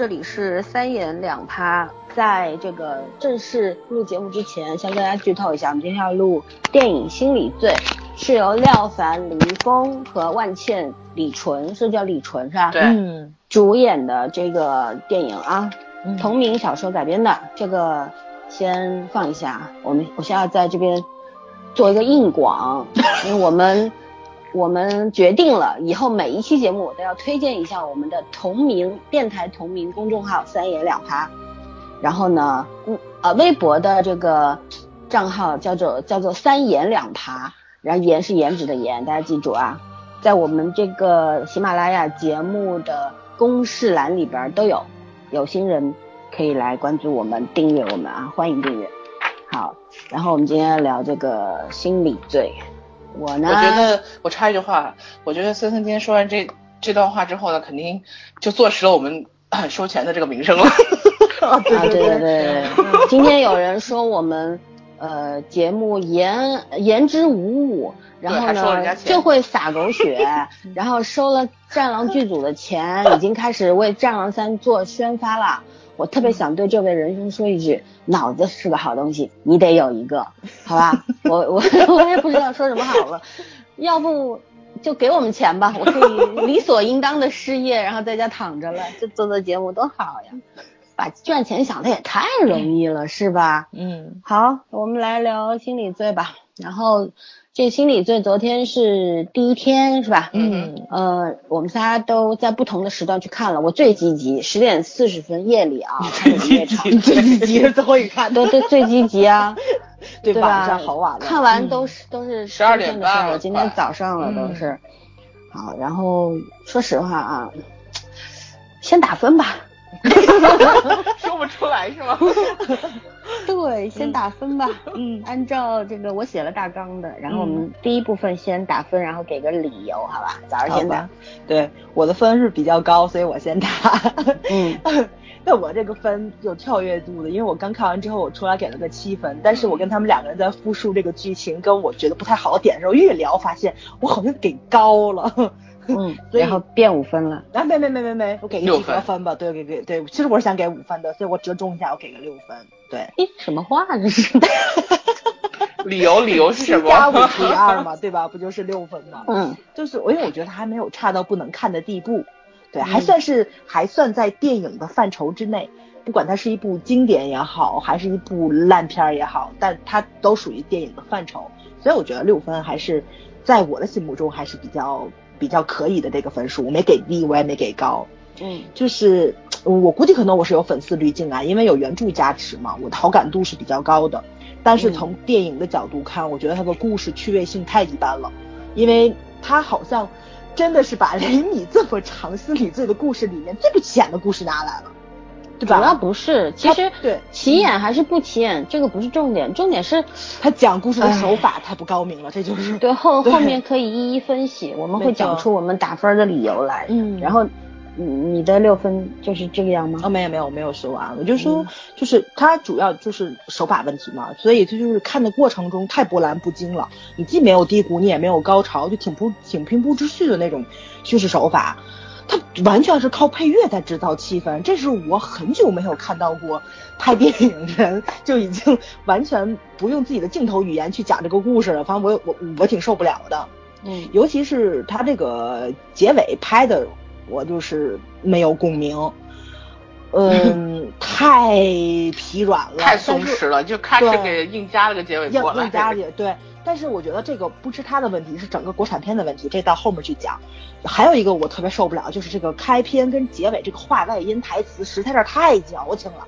好，这里是三言两趴。在这个正式录节目之前，先跟大家剧透一下，我们今天要录电影《心理罪》，是由廖凡、李易峰和万茜、李纯，是叫李纯是吧？对，嗯，主演的这个电影啊，同名小说改编的，这个先放一下。我们我现在在这边做一个硬广，因为我们。我们决定了，以后每一期节目我都要推荐一下我们的同名电台同名公众号“三言两趴”。然后呢，嗯呃，微博的这个账号叫做叫做“三言两趴”，然后“言”是颜值的“言”，大家记住啊。在我们这个喜马拉雅节目的公示栏里边都有，有心人可以来关注我们，订阅我们啊，欢迎订阅。好，然后我们今天聊这个心理罪。我呢？我觉得我插一句话，我觉得森森今天说完这这段话之后呢，肯定就坐实了我们 收钱的这个名声了。啊，对对对，今天有人说我们呃节目言言之无物，然后呢就会撒狗血，然后收了战狼剧组的钱，已经开始为战狼三做宣发了。我特别想对这位仁兄说一句，脑子是个好东西，你得有一个，好吧？我我我也不知道说什么好了，要不就给我们钱吧，我可以 理所应当的失业，然后在家躺着了，就做做节目多好呀！把赚钱想的也太容易了，是吧？嗯，好，我们来聊心理罪吧，然后。这心理罪昨天是第一天是吧？嗯呃，我们仨都在不同的时段去看了。我最积极，十点四十分夜里啊，最积极，最积极是最后一看，对对，最积极啊，对吧？晚上好晚了，看完都是都是十二点半了，今天早上了都是。好，然后说实话啊，先打分吧。说不出来是吗？对，先打分吧。嗯，按照这个我写了大纲的，然后我们第一部分先打分，然后给个理由，好吧？早上先打。对，我的分是比较高，所以我先打。嗯，那我这个分有跳跃度的，因为我刚看完之后，我出来给了个七分，但是我跟他们两个人在复述这个剧情跟我觉得不太好的点的时候，越聊发现我好像给高了。嗯，然后变五分了。啊，没没没没没，我给个及格分吧。对，给给对，其实我是想给五分的，所以我折中一下，我给个六分。对，诶，什么话这是？理由理由是什么？加五除以二嘛，对吧？不就是六分吗？嗯，就是我因为我觉得它还没有差到不能看的地步，对，还算是还算在电影的范畴之内。不管它是一部经典也好，还是一部烂片也好，但它都属于电影的范畴，所以我觉得六分还是在我的心目中还是比较。比较可以的这个分数，我没给低，我也没给高，嗯，就是我估计可能我是有粉丝滤镜啊，因为有原著加持嘛，我的好感度是比较高的。但是从电影的角度看，我觉得它的故事趣味性太一般了，因为它好像真的是把 雷米这么长心理罪的故事里面最不起眼的故事拿来了。主要不是，其实对。起眼还是不起眼，这个不是重点，重点是他讲故事的手法太不高明了，这就是。对后后面可以一一分析，我们会讲出我们打分的理由来。嗯，然后你的六分就是这个样吗？哦，没有没有，我没有说完，我就说就是他主要就是手法问题嘛，所以他就是看的过程中太波澜不惊了，你既没有低谷，你也没有高潮，就挺不挺平铺直叙的那种叙事手法。他完全是靠配乐在制造气氛，这是我很久没有看到过拍电影人就已经完全不用自己的镜头语言去讲这个故事了。反正我我我挺受不了的，嗯，尤其是他这个结尾拍的，我就是没有共鸣，嗯，太疲软了，太松弛了，就开始给硬加了个结尾过来，硬加去，对。但是我觉得这个不是他的问题，是整个国产片的问题，这到后面去讲。还有一个我特别受不了，就是这个开篇跟结尾这个话外音台词实在是太矫情了。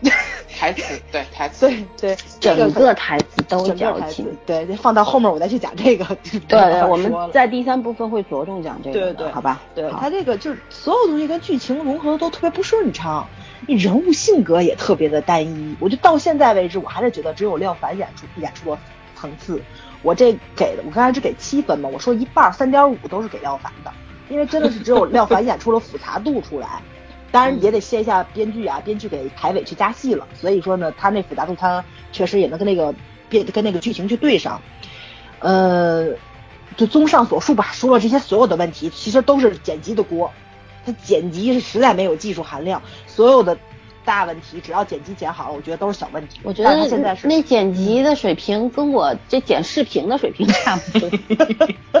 台词对台词对对，整个台词都矫情。对，放到后面我再去讲这个。对对，我们在第三部分会着重讲这个。对对，好吧。对他这个就是所有东西跟剧情融合的都特别不顺畅，你人物性格也特别的单一。我就到现在为止，我还是觉得只有廖凡演出演出过。层次，我这给的，我刚才只给七分嘛，我说一半三点五都是给廖凡的，因为真的是只有廖凡演出了 复杂度出来，当然也得谢一下编剧啊，编剧给台尾去加戏了，所以说呢，他那复杂度他确实也能跟那个编跟那个剧情去对上，呃，就综上所述吧，说了这些所有的问题，其实都是剪辑的锅，他剪辑是实在没有技术含量，所有的大问题只要剪辑剪好了，我觉得都是小问题。我觉得现在是那剪辑的水平跟我这剪视频的水平差不多，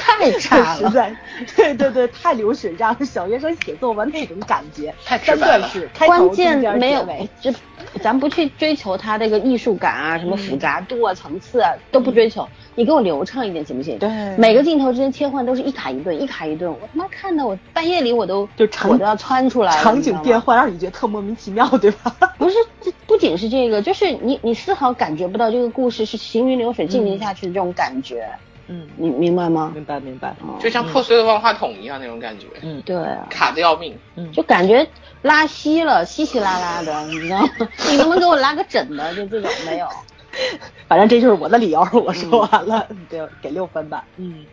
太差了。实在，对对对，太流水账，小学生写作文那种感觉。太直三白了。段式，开头关键没有结尾，这咱不去追求它这个艺术感啊，什么复杂度啊、层次啊都不追求，你给我流畅一点行不行？对每个镜头之间切换都是一卡一顿，一卡一顿，我他妈看的我半夜里我都就场我都要窜出来了，场景变换让你觉得特莫名其妙，对吧？不是，这不仅是这个，就是你你丝毫感觉不到这个故事是行云流水进行下去的这种感觉，嗯，你明白吗？明白明白。哦就像破碎的万花筒一样那种感觉，嗯对啊，卡的要命。嗯，就感觉拉稀了，稀稀拉拉的，你知道吗？你能不能给我拉个整的？就这种没有。反正这就是我的理由，我说完了，对，给六分吧。嗯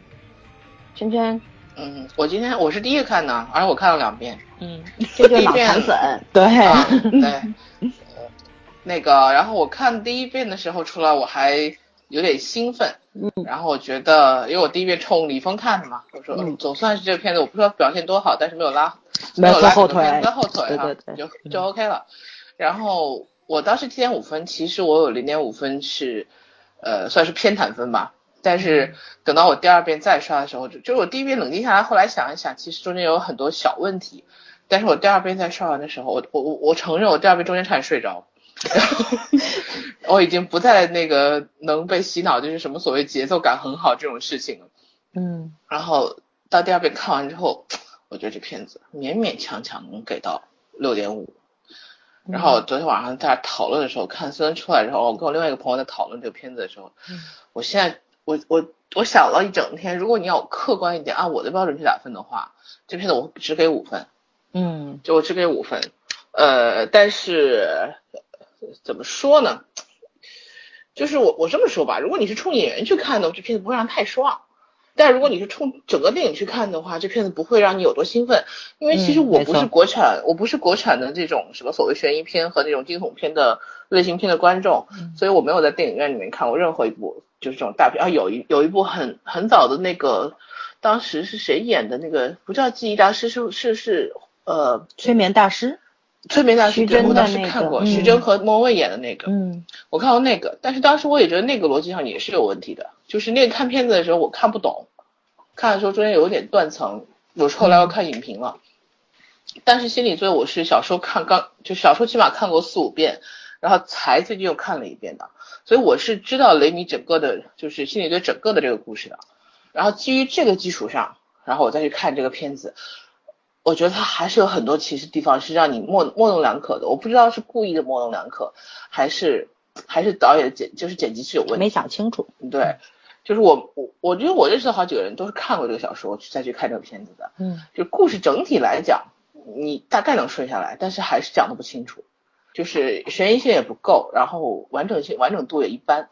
圈圈，嗯，我今天我是第一个看的，而且我看了两遍。嗯，这就是脑残粉。对，啊，对，呃 那个，然后我看第一遍的时候出来，我还有点兴奋，嗯然后我觉得，因为我第一遍冲李峰看的嘛，我说、嗯总算是这个片子，我不知道表现多好，但是没有拉，没有有拉后腿整个片子的后腿哈，对对对就就 OK 了。然后我当时七点五分，其实我有零点五分是，呃，算是偏袒分吧。但是等到我第二遍再刷的时候，就就是我第一遍冷静下来，后来想一想，其实中间有很多小问题。但是我第二遍再刷完的时候，我我我我承认我第二遍中间差点睡着，然后 我已经不再那个能被洗脑，就是什么所谓节奏感很好这种事情了。嗯然后到第二遍看完之后，我觉得这片子勉勉强强能给到六点五。然后昨天晚上在那讨论的时候，看孙恩出来之后，我跟我另外一个朋友在讨论这个片子的时候，嗯我现在我我我想了一整天，如果你要客观一点，按我的标准去打分的话，这片子我只给五分，嗯就我只给五分。呃，但是呃怎么说呢？就是我我这么说吧，如果你是冲演员去看的，这片子不会让人太失望。但如果你是冲整个电影去看的话，这片子不会让你有多兴奋，因为其实我不是国产，我不是国产的这种什么所谓悬疑片和那种惊悚片的类型片的观众，嗯所以我没有在电影院里面看过任何一部就是这种大片啊。有一有一部很很早的那个，当时是谁演的那个不叫记忆大师，是是是呃催眠大师。催眠大师，我当时看过，个徐峥和莫文蔚演的那个，嗯我看过那个，但是当时我也觉得那个逻辑上也是有问题的，就是那个看片子的时候我看不懂，看的时候中间有点断层，我是后来要看影评了，但是心理罪我是小时候看刚就小时候起码看过四五遍，然后才最近又看了一遍的，所以我是知道雷米整个的就是心理队整个的这个故事的，然后基于这个基础上，然后我再去看这个片子。我觉得它还是有很多其实地方是让你模模棱两可的，我不知道是故意的模棱两可，还是还是导演剪就是剪辑是有问题。没想清楚。对，就是我我我觉得我认识的好几个人都是看过这个小说去再去看这个片子的，嗯就故事整体来讲，你大概能顺下来，但是还是讲的不清楚，就是悬疑性也不够，然后完整性完整度也一般，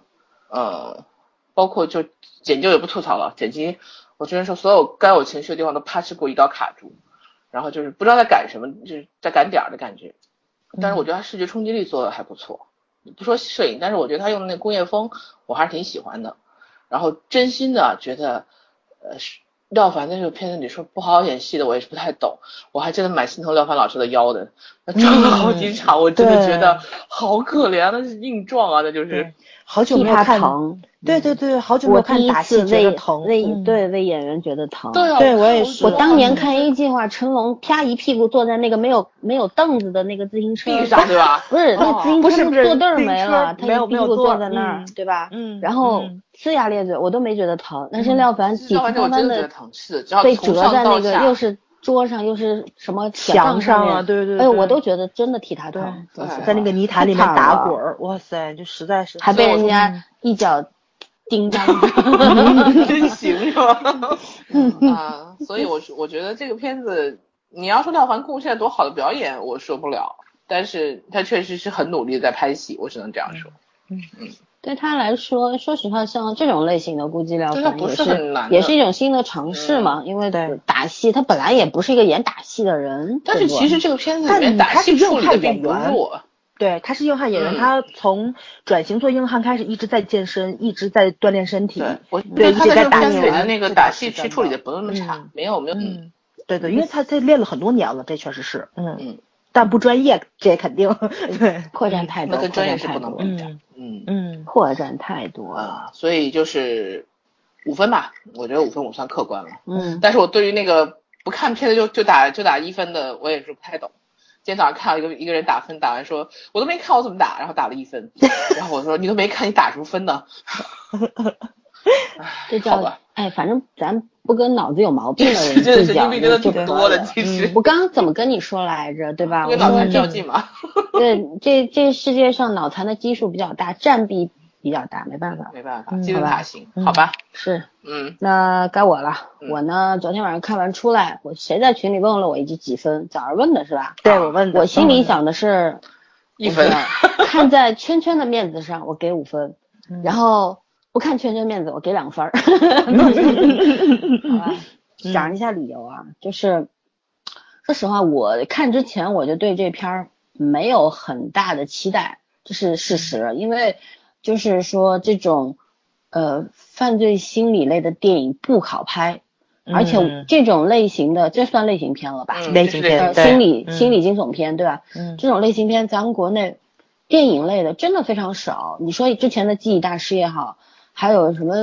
嗯，包括就剪辑也不吐槽了，剪辑我只能说所有该有情绪的地方都啪哧给我一刀卡住，然后就是不知道在赶什么，就是在赶点儿的感觉，但是我觉得他视觉冲击力做的还不错，不说摄影，但是我觉得他用的那工业风我还是挺喜欢的。然后真心的觉得，呃，是廖凡在这个片子里说不好好演戏的，我也是不太懂。我还真的蛮心疼廖凡老师的腰的，那撞了好几场，我真的觉得好可怜啊，那是硬撞啊，那就是。好久没有看，疼。对对对，好久没我有看打戏觉得疼。为嗯对为演员觉得疼。对啊，对我也是我当年嗯看 A 计划，成龙啪一屁股坐在那个没有没有凳子的那个自行车上对吧？不是，那哦自行车不是坐凳没了，他没有一屁股坐在那儿嗯，对吧？嗯然后嗯呲牙咧嘴，我都没觉得疼。但是嗯廖凡体廖凡这我体方方的真的觉得疼，是的，只要被从上折在那个到下又是桌上又是什么墙上啊对对对哎呦，我都觉得真的替他对疼，在那个泥潭里面打滚儿，哇塞，就实在是还被人嗯家一脚叮当着。真行是吧？啊，所以我是我觉得这个片子，你要说廖凡贡献多好的表演，我说不了，但是他确实是很努力在拍戏，我只能这样说。对他来说，说实话，像这种类型的，估计廖对他不凡也是很难也是一种新的尝试嘛。因为对。打戏，他本来也不是一个演打戏的人，但是其实这个片子里但面打他是戏处理的硬汉并不演员弱，对，他是硬汉演员，嗯。他从转型做硬汉开始，一直在健身，一直在锻炼身体。对我对他在这个一直在打片子里的那个打戏是真的区处理的不那么差嗯，没有没有，嗯，对对，因为他他练了很多年了，这确实是，嗯。嗯，但不专业，这肯定，对，破绽太多，那跟专业是不能比的。嗯嗯嗯破绽太多了。啊，所以就是五分吧，我觉得五分我算客观了。嗯，但是我对于那个不看片子就就打就打一分的，我也是不太懂。今天早上看到一个一个人打分，打完说我都没看我怎么打，然后打了一分，然后我说你都没看你打什么分呢？这叫，哎，反正咱不跟脑子有毛病的人 计较我刚刚怎么跟你说来着，对吧？我跟脑残较这劲嘛，对这这世界上脑残的基数比较大，占比比较大，没办法。没办法，嗯金字好吧塔型，嗯好吧，是，嗯，那该我了。嗯我呢，昨天晚上看完出来，我谁在群里问了我一句几分？早上问的是吧？对我问的，我心里想的是一分，看在圈圈的面子上，我给五分，嗯然后不看圈圈面子，我给两分儿。好吧，讲一下理由啊，就是说实话，我看之前我就对这片儿没有很大的期待，这是事实，因为就是说这种呃犯罪心理类的电影不好拍，而且嗯这种类型的这算类型片了吧？嗯类型片心理嗯心理惊悚片，对吧？嗯这种类型片，咱们国内电影类的真的非常少。你说之前的《记忆大师》也好，还有什么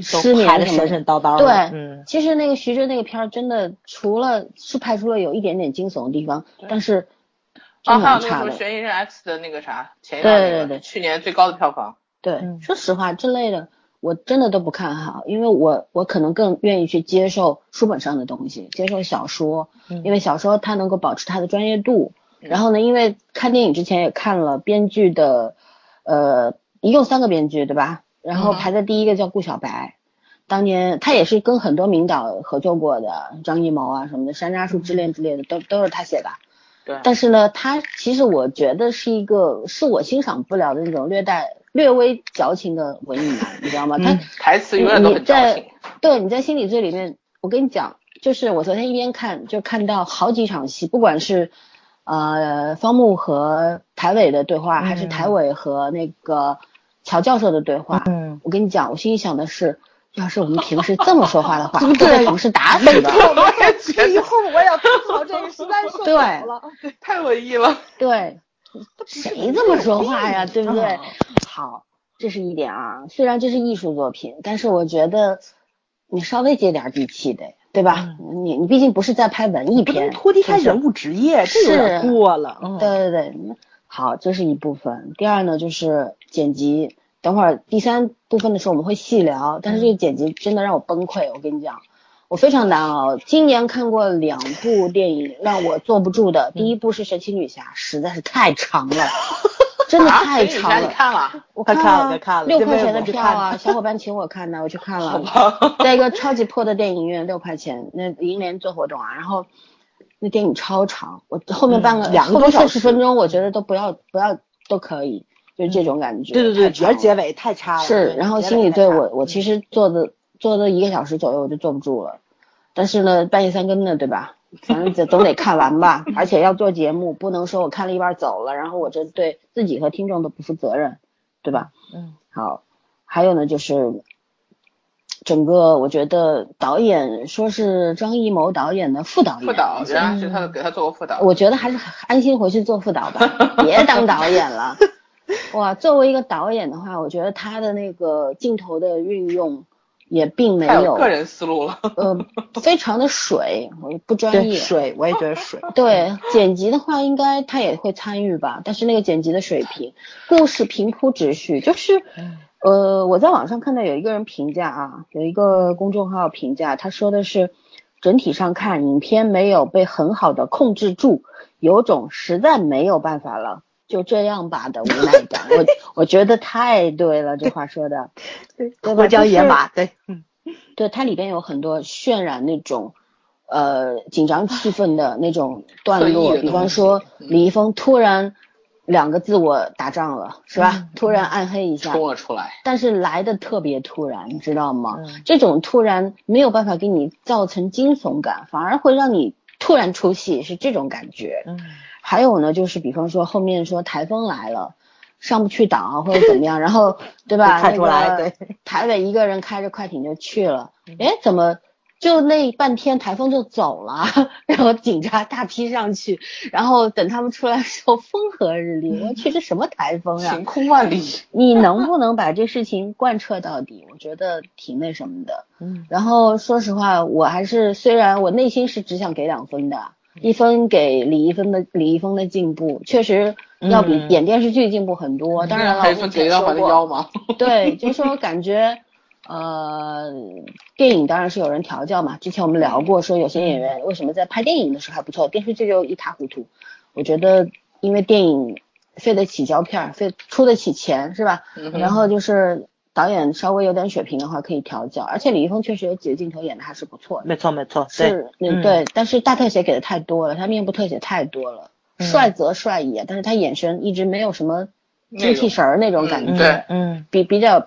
失都拍的神眠什么神叨叨的，对嗯其实那个徐峥那个片儿真的，除了是拍出了有一点点惊悚的地方，但是啊，真还有那个蛮差的。什么悬疑人 X 的那个啥，前一对段那个对对去年最高的票房，对，嗯说实话，这类的我真的都不看好，因为我我可能更愿意去接受书本上的东西，接受小说，嗯因为小说它能够保持它的专业度。嗯然后呢，因为看电影之前也看了编剧的，呃，一共三个编剧对吧？然后嗯排在第一个叫顾小白，当年他也是跟很多名导合作过的，张艺谋啊什么的，《山楂树之恋》之类的都都是他写的。对，但是呢，他其实我觉得是一个是我欣赏不了的那种略带略微矫情的文艺男，你知道吗？他嗯台词永远都很矫情你，对，你在心理罪里面，我跟你讲，就是我昨天一边看就看到好几场戏，不管是呃方木和台伟的对话，还是嗯台伟和那个乔教授的对话，嗯，我跟你讲，我心里想的是，要是我们平时这么说话的话，对会被同事打死的。我以后我也要吐槽这个，实在受不对了了。太文艺了。对，谁这么说话呀？对不对嗯？好，这是一点啊。虽然这是艺术作品，但是我觉得你稍微接点地气的，对吧？你你毕竟不是在拍文艺片，脱离开人物职业，这有点是过了。嗯，对对对，嗯好，这是一部分。第二呢，就是剪辑。等会儿第三部分的时候我们会细聊，但是这个剪辑真的让我崩溃。我跟你讲，我非常难熬。今年看过两部电影让我坐不住的，第一部是《神奇女侠》，实在是太长了，真的啊太长神奇女侠你了。看了？我他看啊了他看了六块钱的票啊，小伙伴请我看的，我去看了。在一个超级破的电影院，六块钱，那银联做活动啊，然后那电影超长，我后面半个、嗯两个多小时四十分钟，我觉得都不要不要都可以，就是这种感觉。对对对，主要结尾太差了。是，然后心理罪我我其实坐的坐的一个小时左右我就坐不住了，但是呢半夜三更的对吧？反正总总得看完吧，而且要做节目，不能说我看了一半走了，然后我这对自己和听众都不负责任，对吧？嗯好，还有呢，就是整个我觉得导演说是张艺谋导演的副导演，副导人家是他给他做过副导，我觉得还是安心回去做副导吧，别当导演了。哇，作为一个导演的话，我觉得他的那个镜头的运用也并没有有个人思路了。呃非常的水，我不专业。水，我也觉得水。对剪辑的话，应该他也会参与吧，但是那个剪辑的水平，故事平铺直叙，就是，呃，我在网上看到有一个人评价啊，有一个公众号评价，他说的是，整体上看影片没有被很好的控制住，有种实在没有办法了，就这样吧的无奈感。我我觉得太对了，这话说的，对对吧？脱缰野就是马，对，嗯。对，它里边有很多渲染那种呃紧张气氛的那种段落，比方说嗯。李易峰突然两个自我打仗了，是吧？嗯突然暗黑一下，冲了出来，但是来的特别突然，你知道吗？嗯这种突然没有办法给你造成惊悚感，反而会让你突然出戏，是这种感觉。嗯还有呢，就是比方说后面说台风来了，上不去岛或者怎么样，然后对吧？看出来那个对台北一个人开着快艇就去了，嗯哎，怎么就那半天台风就走了，然后警察大批上去，然后等他们出来的时候风和日丽。我去，这什么台风啊？晴空万里。你能不能把这事情贯彻到底？我觉得挺那什么的。嗯。然后说实话，我还是虽然我内心是只想给两分的，一分给李易峰的李易峰的进步，确实要比演电视剧进步很多。当然了？对，就是说感觉。呃，电影当然是有人调教嘛。之前我们聊过，说有些演员为什么在拍电影的时候还不错，电视剧就一塌糊涂。我觉得，因为电影费得起胶片，费出得起钱，是吧？然后就是导演稍微有点水平的话，可以调教。而且李易峰确实有几个镜头演的还是不错的。没错没错，是，嗯对。但是大特写给的太多了，他面部特写太多了，帅则帅也，但是他眼神一直没有什么精气神儿那种感觉，嗯，比比较。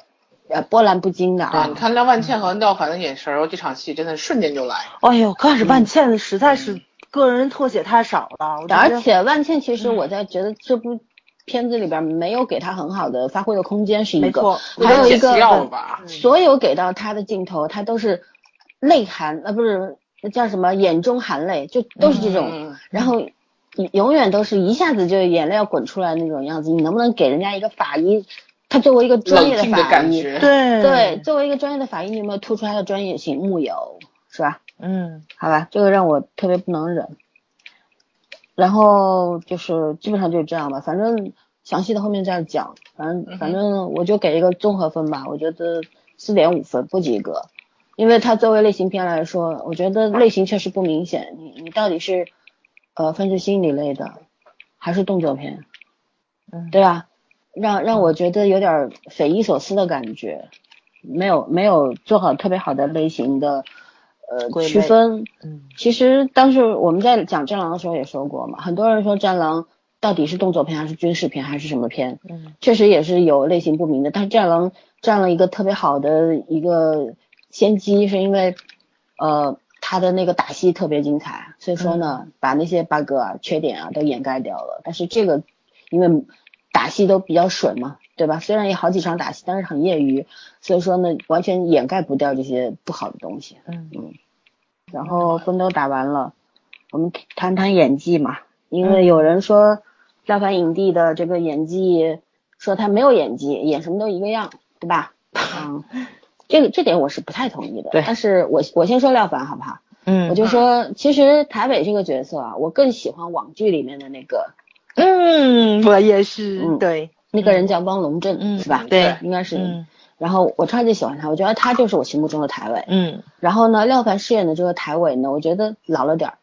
呃，波澜不惊的啊！你看廖万茜和廖凡的眼神儿，这场戏真的瞬间就来。哎呦，刚开始万茜实在是个人特写太少了，而且万茜其实我在觉得这部片子里边没有给她很好的发挥的空间，是一个。还有一个，所有给到她的镜头，她都是泪含，呃，不是那叫什么，眼中含泪，就都是这种，然后永远都是一下子就眼泪要滚出来那种样子。你能不能给人家一个法医？他作为一个专业的法医，对对，作为一个专业的法医，你有没有突出他的专业性？木有，是吧？嗯，好吧，这个让我特别不能忍。然后就是基本上就是这样吧，反正详细的后面再讲。反正反正我就给一个综合分吧，我觉得四点五分不及格，因为它作为类型片来说，我觉得类型确实不明显。你你到底是呃分析心理类的，还是动作片？嗯，对吧？让让我觉得有点匪夷所思的感觉，没有没有做好特别好的类型的呃区分。嗯，其实当时我们在讲《战狼》的时候也说过嘛，很多人说《战狼》到底是动作片还是军事片还是什么片？嗯，确实也是有类型不明的。但是《战狼》占了一个特别好的一个先机，是因为呃他的那个打戏特别精彩，所以说呢把那些 bug 啊缺点啊都掩盖掉了。但是这个因为。打戏都比较水嘛，对吧？虽然有好几场打戏，但是很业余，所以说呢，完全掩盖不掉这些不好的东西。嗯嗯。然后分都打完了，我们谈谈演技嘛。因为有人说廖凡影帝的这个演技，说他没有演技，演什么都一个样，对吧？嗯，这个这点我是不太同意的。对。但是我我先说廖凡好不好？嗯。我就说，其实台北这个角色啊，我更喜欢网剧里面的那个。嗯，我也是，对，那个人叫汪龙镇，是吧？对，应该是。嗯然后我超级喜欢他，我觉得他就是我心目中的台伟。嗯。然后呢，廖凡饰演的这个台伟呢，我觉得老了点儿，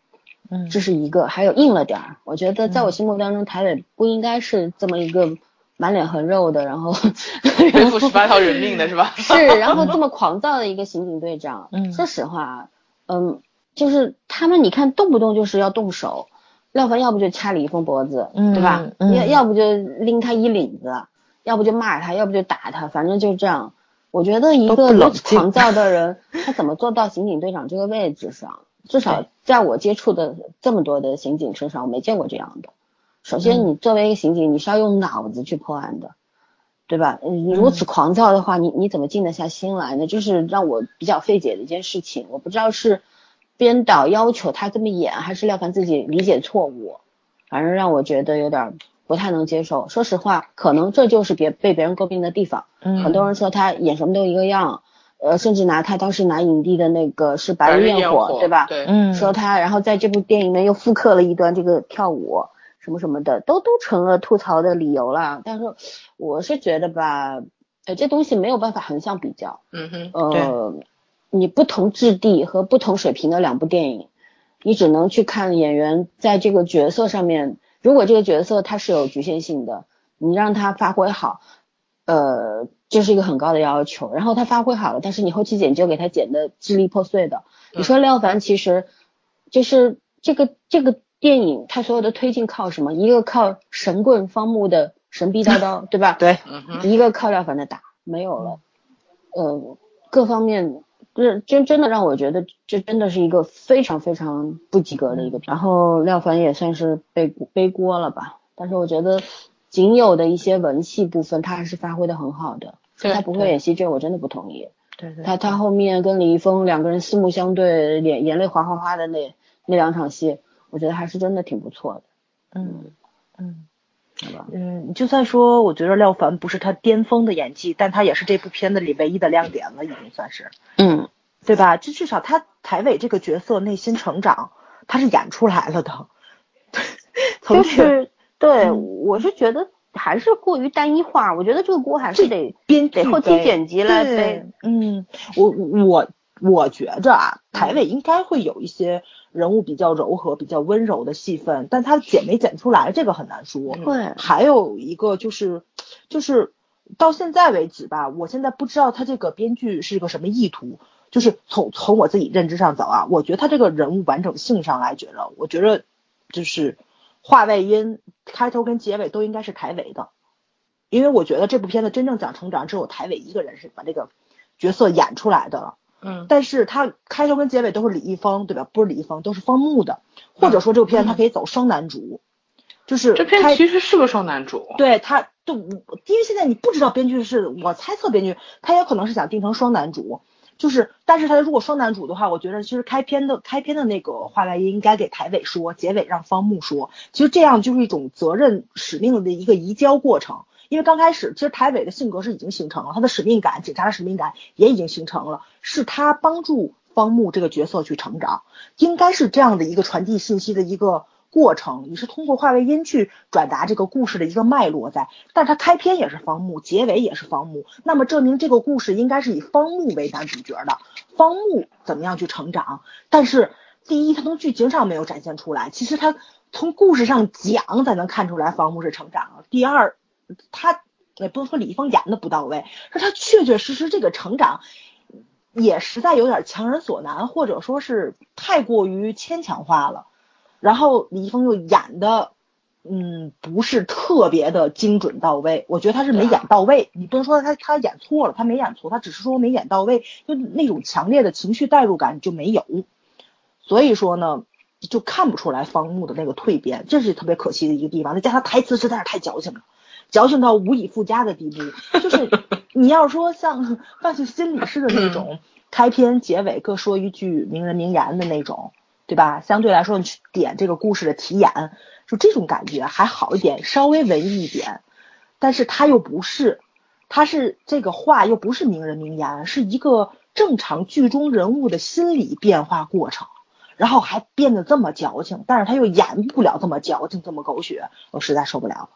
嗯，这是一个，还有硬了点儿。我觉得在我心目当中，台伟不应该是这么一个满脸横肉的，然后 背负十八条人命的是吧？是，然后这么狂躁的一个刑警队长。嗯。说实话，嗯，就是他们，你看动不动就是要动手。廖凡要不就掐李易峰脖子，对吧？要要不就拎他衣领子，要不就骂他，要不就打他，反正就这样。我觉得一个如此狂躁的人，他怎么做到刑警队长这个位置上？至少在我接触的这么多的刑警身上，我没见过这样的。首先，你作为一个刑警，你是要用脑子去破案的，对吧？你如此狂躁的话，你你怎么静得下心来呢？就是让我比较费解的一件事情。我不知道是。编导要求他这么演，还是廖凡自己理解错误，反正让我觉得有点不太能接受。说实话，可能这就是别被别人诟病的地方。嗯，很多人说他演什么都一个样，呃，甚至拿他当时拿影帝的那个是《白日焰火》，对吧？对，嗯，说他，然后在这部电影里面又复刻了一段这个跳舞什么什么的，都都成了吐槽的理由了。但是我是觉得吧，呃，这东西没有办法横向比较。嗯哼，呃。你不同质地和不同水平的两部电影，你只能去看演员在这个角色上面。如果这个角色它是有局限性的，你让他发挥好，呃，这是一个很高的要求。然后他发挥好了，但是你后期剪就给他剪的支离破碎的。你说廖凡其实就是这个这个电影，他所有的推进靠什么？一个靠神棍方木的神逼叨叨，对吧？对，一个靠廖凡的打，没有了。呃，各方面。这真真的让我觉得，这真的是一个非常非常不及格的一个。然后廖凡也算是背背锅了吧，但是我觉得仅有的一些文戏部分，他还是发挥的很好的。说他不会演戏，这我真的不同意。对对，他他后面跟李易峰两个人四目相对，眼眼泪哗哗哗的那那两场戏，我觉得还是真的挺不错的。嗯嗯。嗯，就算说我觉得廖凡不是他巅峰的演技，但他也是这部片子里唯一的亮点了，已经算是，嗯，对吧？就至少他台伟这个角色内心成长，他是演出来了的。就 是对，嗯我是觉得还是过于单一化，我觉得这个锅还是得编得后期剪辑来背。嗯，我我我觉着啊，台伟应该会有一些人物比较柔和、比较温柔的戏份，但他剪没剪出来，这个很难说。对，还有一个就是，就是到现在为止吧，我现在不知道他这个编剧是个什么意图。就是从从我自己认知上走啊，我觉得他这个人物完整性上来觉得，我觉得就是话外音开头跟结尾都应该是台伟的，因为我觉得这部片子真正讲成长只有台伟一个人是把这个角色演出来的了。嗯，但是他开头跟结尾都是李易峰，对吧？不是李易峰，都是方木的，或者说这部片子他可以走双男主，就是这片其实是个双男主。对他，就因为现在你不知道编剧是，我猜测编剧他也可能是想定成双男主，就是，但是他如果双男主的话，我觉得其实开篇的开篇的那个话外音应该给台伟说，结尾让方木说，其实这样就是一种责任使命的一个移交过程。因为刚开始，其实台伟的性格是已经形成了，他的使命感，警察的使命感也已经形成了，是他帮助方木这个角色去成长，应该是这样的一个传递信息的一个过程，也是通过话外音去转达这个故事的一个脉络在。但是它开篇也是方木，结尾也是方木，那么证明这个故事应该是以方木为男主角的，方木怎么样去成长？但是第一，他从剧情上没有展现出来，其实他从故事上讲才能看出来方木是成长了。第二，他也不能说李易峰演的不到位，是他确确实实这个成长也实在有点强人所难，或者说是太过于牵强化了。然后李易峰又演的，嗯，不是特别的精准到位，我觉得他是没演到位。你不能说他他演错了，他没演错，他只是说没演到位，就那种强烈的情绪代入感就没有。所以说呢，就看不出来方木的那个蜕变，这是特别可惜的一个地方。再加上台词实在是太矫情了。矫情到无以复加的地步，就是 你要说像犯罪心理师的那种开篇结尾各说一句名人名言的那种，对吧？相对来说，你去点这个故事的题眼，就这种感觉还好一点，稍微文艺一点。但是他又不是，他是这个话又不是名人名言，是一个正常剧中人物的心理变化过程，然后还变得这么矫情，但是他又演不了这么矫情，这么狗血，我实在受不了了。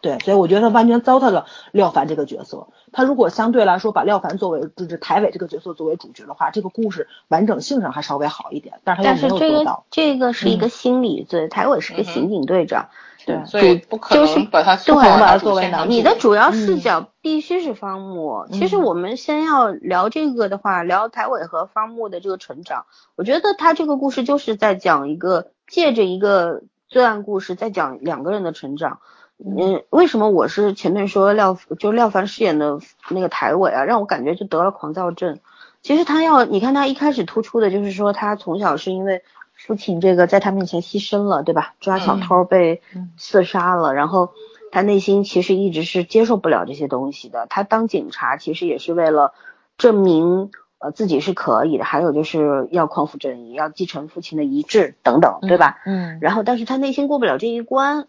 对，所以我觉得他完全糟蹋了廖凡这个角色。他如果相对来说把廖凡作为就是台伟这个角色作为主角的话，这个故事完整性上还稍微好一点。但是他又没有但是这个做到。这个是一个嗯心理罪，台伟是个刑警队长，对所以不可就是能把他对不可能把他作为男主你的主要嗯视角必须是方木。其实嗯我们先要聊这个的话，聊台伟和方木的这个成长。我觉得他这个故事就是在讲一个借着一个罪案故事，在讲两个人的成长。嗯，为什么我是前面说廖就廖凡饰演的那个台伟啊，让我感觉就得了狂躁症。其实他要你看他一开始突出的就是说他从小是因为父亲这个在他面前牺牲了，对吧？抓小偷被嗯刺杀了，然后他内心其实一直是接受不了这些东西的。他当警察其实也是为了证明呃自己是可以的，还有就是要匡扶正义，要继承父亲的遗志等等，对吧？嗯然后但是他内心过不了这一关，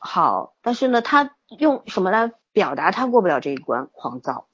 好，但是呢，他用什么来表达他过不了这一关？狂躁、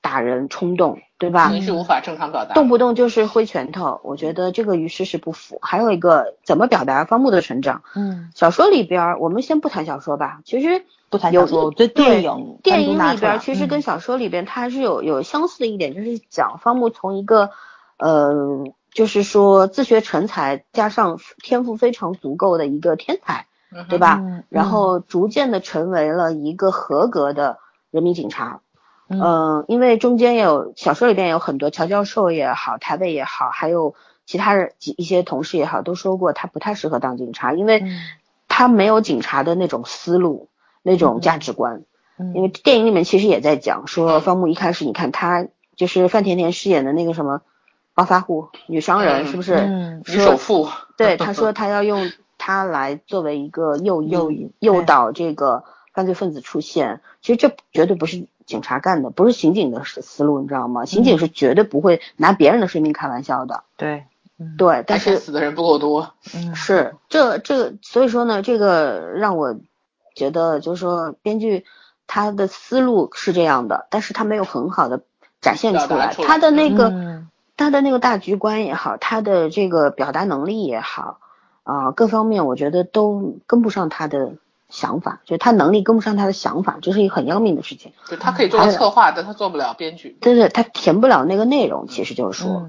打人、冲动，对吧？情绪无法正常表达。动不动就是挥拳头，我觉得这个与事实不符。还有一个怎么表达方木的成长？嗯，小说里边儿，我们先不谈小说吧，其实不谈有小说，我觉得电影电影里边其实跟嗯小说里边它还是有有相似的一点，就是讲方木从一个呃，就是说自学成才加上天赋非常足够的一个天才，嗯对吧？嗯然后逐渐的成为了一个合格的人民警察。嗯嗯，因为中间也有小说里边有很多乔教授也好，台北也好，还有其他人几一些同事也好，都说过他不太适合当警察，因为嗯他没有警察的那种思路、那种价值观。嗯因为电影里面其实也在讲说，方木一开始你看他就是范甜甜饰演的那个什么暴发户女商人，嗯是不是？嗯女首富。对，他说他要用他来作为一个诱因，诱引诱导这个犯罪分子出现。其实这绝对不是警察干的，不是刑警的思思路，你知道吗？刑警是绝对不会拿别人的生命开玩笑的。对，对，但是死的人不够多。嗯，是这这，所以说呢，这个让我觉得就是说，编剧他的思路是这样的，但是他没有很好的展现出来，他的那个他的那个大局观也好，他的这个表达能力也好啊，各方面我觉得都跟不上他的。想法就是他能力跟不上他的想法，这是一个很要命的事情。对他可以做策划，但他做不了编剧。对对，他填不了那个内容，其实就是说。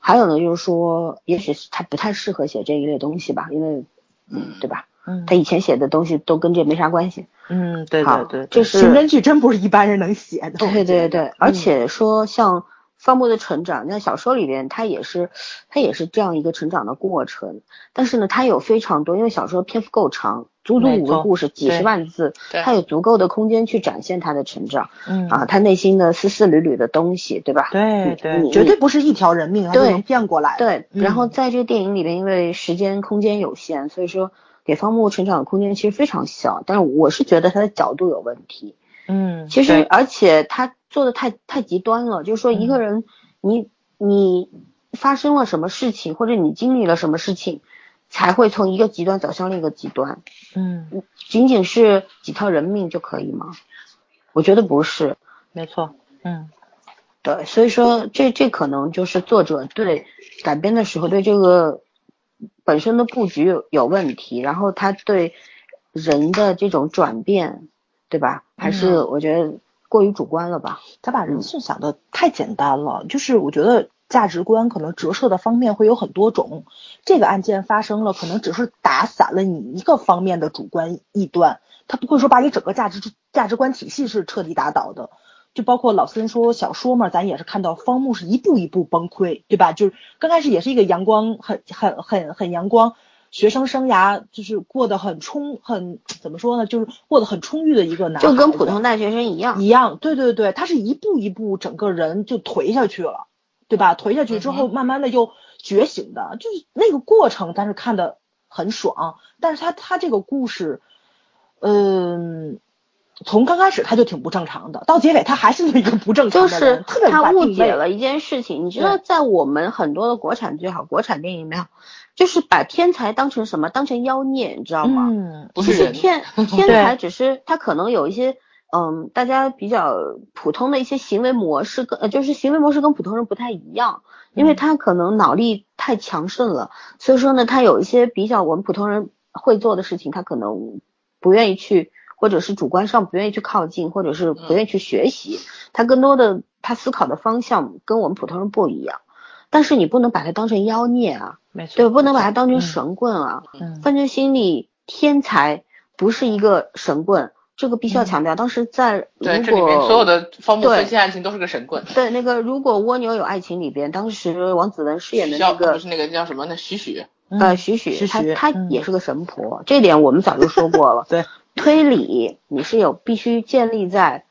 还有呢，就是说，也许他不太适合写这一类东西吧，因为，嗯，对吧？嗯。他以前写的东西都跟这没啥关系。嗯，对对对。就是刑侦剧真不是一般人能写的。对对对，而且说像方木的成长，在小说里边他也是，他也是这样一个成长的过程。但是呢，他有非常多，因为小说篇幅够长。足足五个故事，几十万字，他有足够的空间去展现他的成长，嗯啊，他内心的丝丝缕缕的东西，对吧？对对，绝对不是一条人命就能变过来。对，然后在这个电影里边，因为时间空间有限，所以说给方木成长的空间其实非常小。但是我是觉得他的角度有问题，嗯，其实而且他做的太太极端了，就是说一个人，你你发生了什么事情，或者你经历了什么事情。才会从一个极端走向另一个极端，嗯，仅仅是几条人命就可以吗？我觉得不是，没错，嗯，对，所以说这这可能就是作者对改编的时候对这个本身的布局有有问题，然后他对人的这种转变，对吧？还是我觉得过于主观了吧？他把人性想的太简单了，就是我觉得。价值观可能折射的方面会有很多种，这个案件发生了，可能只是打散了你一个方面的主观臆断，他不会说把你整个价值价值观体系是彻底打倒的。就包括老森说小说嘛，咱也是看到方木是一步一步崩溃，对吧？就是刚开始也是一个阳光，很很很很阳光，学生生涯就是过得很充很怎么说呢？就是过得很充裕的一个男，就跟普通大学生一样一样。对对对，他是一步一步整个人就颓下去了。对吧？颓下去之后，慢慢的又觉醒的，就是那个过程，但是看的很爽。但是他他这个故事，嗯，从刚开始他就挺不正常的，到结尾他还是那个不正常的人，特别他误解了一件事情。你知道，在我们很多的国产剧好，国产电影里面，就是把天才当成什么？当成妖孽，你知道吗？嗯，不是天 天才，只是他可能有一些。嗯，大家比较普通的一些行为模式，跟呃就是行为模式跟普通人不太一样，因为他可能脑力太强盛了，所以说呢，他有一些比较我们普通人会做的事情，他可能不愿意去，或者是主观上不愿意去靠近，或者是不愿意去学习，他更多的他思考的方向跟我们普通人不一样，但是你不能把它当成妖孽啊，没错，对，不能把它当成神棍啊，犯罪心理天才不是一个神棍。这个必须要强调，当时在对这里面所有的方木分析案情都是个神棍。对，那个如果蜗牛有爱情里边，当时王子文饰演的那个不是那个叫什么？那许？许呃许许，她她也是个神婆，这点我们早就说过了。对，推理你是有必须建立在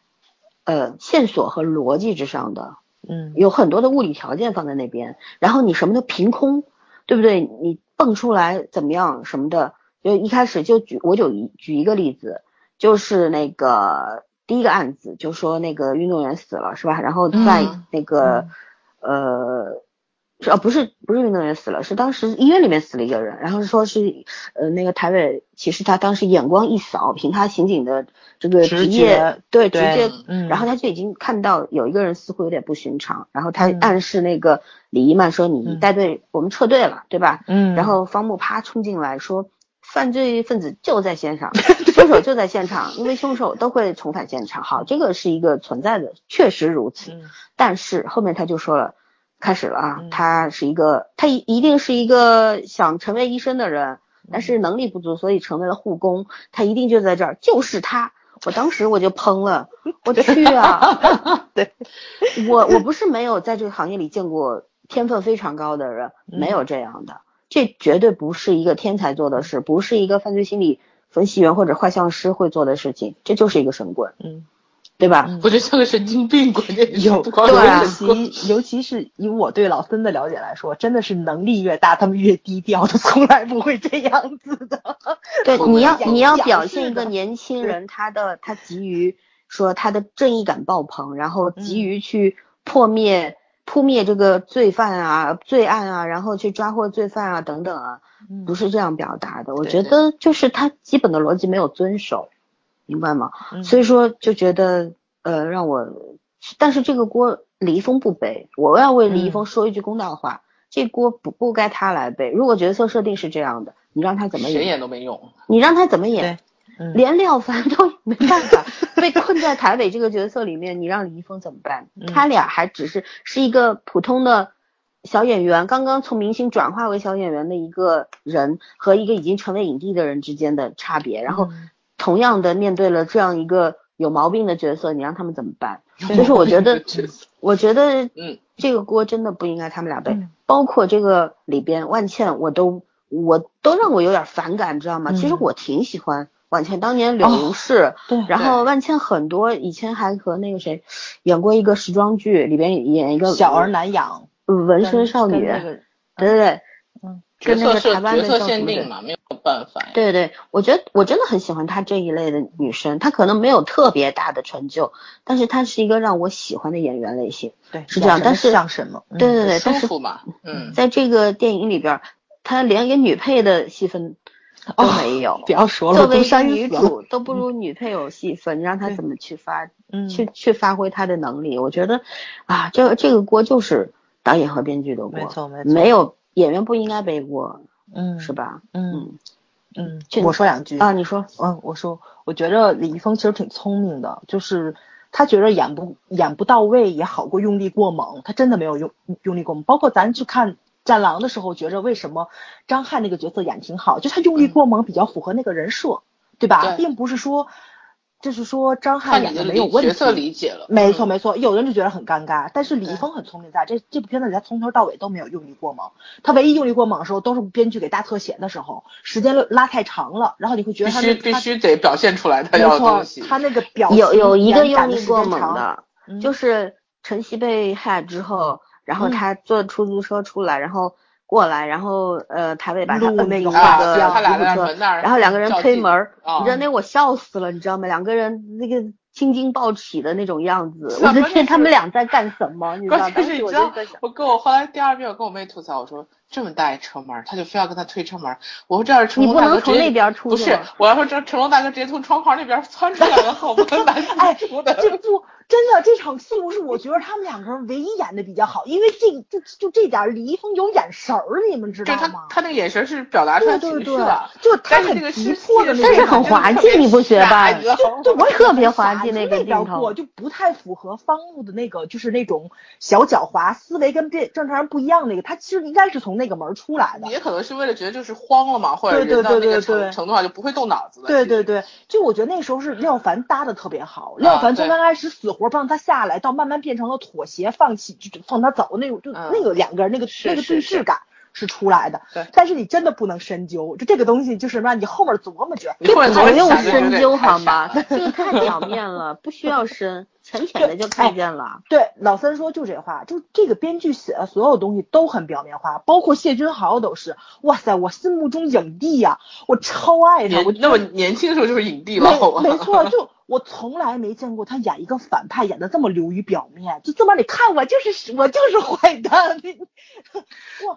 呃线索和逻辑之上的，嗯，有很多的物理条件放在那边，然后你什么都凭空，对不对？你蹦出来怎么样什么的？就一开始就举我就举举一个例子。就是那个第一个案子，就说那个运动员死了，是吧？然后在那个呃，哦不是不是运动员死了，是当时医院里面死了一个人，然后说是呃那个台北，其实他当时眼光一扫，凭他刑警的这个职业，对直接，然后他就已经看到有一个人似乎有点不寻常，然后他暗示那个李一曼说你带队，我们撤队了，对吧？嗯，然后方木啪冲进来说。犯罪分子就在现场，凶手就在现场，因为凶手都会重返现场。好，这个是一个存在的，确实如此。但是后面他就说了，开始了啊，他是一个，他一一定是一个想成为医生的人，但是能力不足，所以成为了护工。他一定就在这儿，就是他。我当时我就喷了，我去啊！对，我我不是没有在这个行业里见过天分非常高的人，没有这样的。这绝对不是一个天才做的事，不是一个犯罪心理分析员或者画像师会做的事情，这就是一个神棍，嗯，对吧？我觉得像个神经病，关键有尤其尤其是以我对老森的了解来说，真的是能力越大，他们越低调，他从来不会这样子的。对，你要你要表现一个年轻人，他的他急于。说他的正义感爆棚，然后急于去破灭、扑灭这个罪犯啊、罪案啊，然后去抓获罪犯啊等等啊，不是这样表达的。我觉得就是他基本的逻辑没有遵守，明白吗？所以说就觉得呃让我，但是这个锅李易峰不背，我要为李易峰说一句公道话，这锅不不该他来背。如果角色设定是这样的，你让他怎么演？谁演都没用。你让他怎么演？连廖凡都 没办法被困在台北这个角色里面，你让李易峰怎么办？他俩还只是是一个普通的小演员，刚刚从明星转化为小演员的一个人，和一个已经成为影帝的人之间的差别。然后同样的面对了这样一个有毛病的角色，你让他们怎么办？所以说，我觉得，我觉得，嗯，这个锅真的不应该他们俩背。包括这个里边万茜，我都我都让我有点反感，知道吗？其实我挺喜欢。万茜当年柳如是，对，然后万茜很多以前还和那个谁演过一个时装剧，里边演一个小儿难养。纹身少女，对对对，嗯，角色是角色限定嘛，没有办法。对对，我觉得我真的很喜欢她这一类的女生，她可能没有特别大的成就，但是她是一个让我喜欢的演员类型，对，是这样。但是像什么？对对对，但是嗯，在这个电影里边，她连一个女配的戏份。都没有，不要说了。作为一个女主，都不如女配有戏份，你让她怎么去发，去去发挥她的能力？我觉得，啊，这个这个锅就是导演和编剧的锅，没错没错，没有演员不应该背锅，嗯，是吧？嗯嗯，我说两句啊，你说，嗯，我说，我觉得李易峰其实挺聪明的，就是他觉得演不演不到位也好过用力过猛，他真的没有用用力过猛，包括咱去看。战狼的时候，觉着为什么张翰那个角色演挺好，就他用力过猛，比较符合那个人设，对吧？并不是说，就是说张翰演的没有问题。角色理解了，没错没错。有人就觉得很尴尬，但是李易峰很聪明，在这这部片子里，他从头到尾都没有用力过猛。他唯一用力过猛的时候，都是编剧给大特写的时候，时间拉太长了，然后你会觉得他必须必须得表现出来，他要东西。他那个表有有一个用力过猛的，就是晨曦被害之后。然后他坐出租车出来，然后过来，然后呃，台北把他摁那个那个出租车，然后两个人推门，你知道那我笑死了，你知道吗？两个人那个青筋暴起的那种样子，我的天，他们俩在干什么？你知道？但是你知道，我跟我后来第二遍我跟我妹吐槽，我说这么大一车门，他就非要跟他推车门，我说这要是成龙大哥从那边出，不是，我要说这成龙大哥直接从窗框那边窜出来了，好不难 出的。这不。真的，这场戏不是我觉得他们两个人唯一演的比较好，因为这就就这点，李易峰有眼神儿，你们知道吗？他他那个眼神是表达出来情绪的，就他很急迫的，但是很滑稽，你不觉得吧？就我特别滑稽那个镜头，就不太符合方木的那个，就是那种小狡猾思维跟别正常人不一样那个，他其实应该是从那个门出来的。也可能是为了觉得就是慌了嘛，或者人到那个程程度上就不会动脑子了。对对对，就我觉得那时候是廖凡搭的特别好，廖凡从刚开始死活不让他下来。到慢慢变成了妥协、放弃，就放他走那种，就那个两个人那个那个对视感是出来的。对，但是你真的不能深究，就这个东西就是让你后面琢磨着，这不用深究好吗？这个太表面了，不需要深，浅浅的就看见了。对，老三说就这话，就这个编剧写的所有东西都很表面化，包括谢君豪都是。哇塞，我心目中影帝呀，我超爱他。我那么年轻的时候就是影帝了，没错，就。我从来没见过他演一个反派演的这么流于表面，就这么你看我就是我就是坏蛋。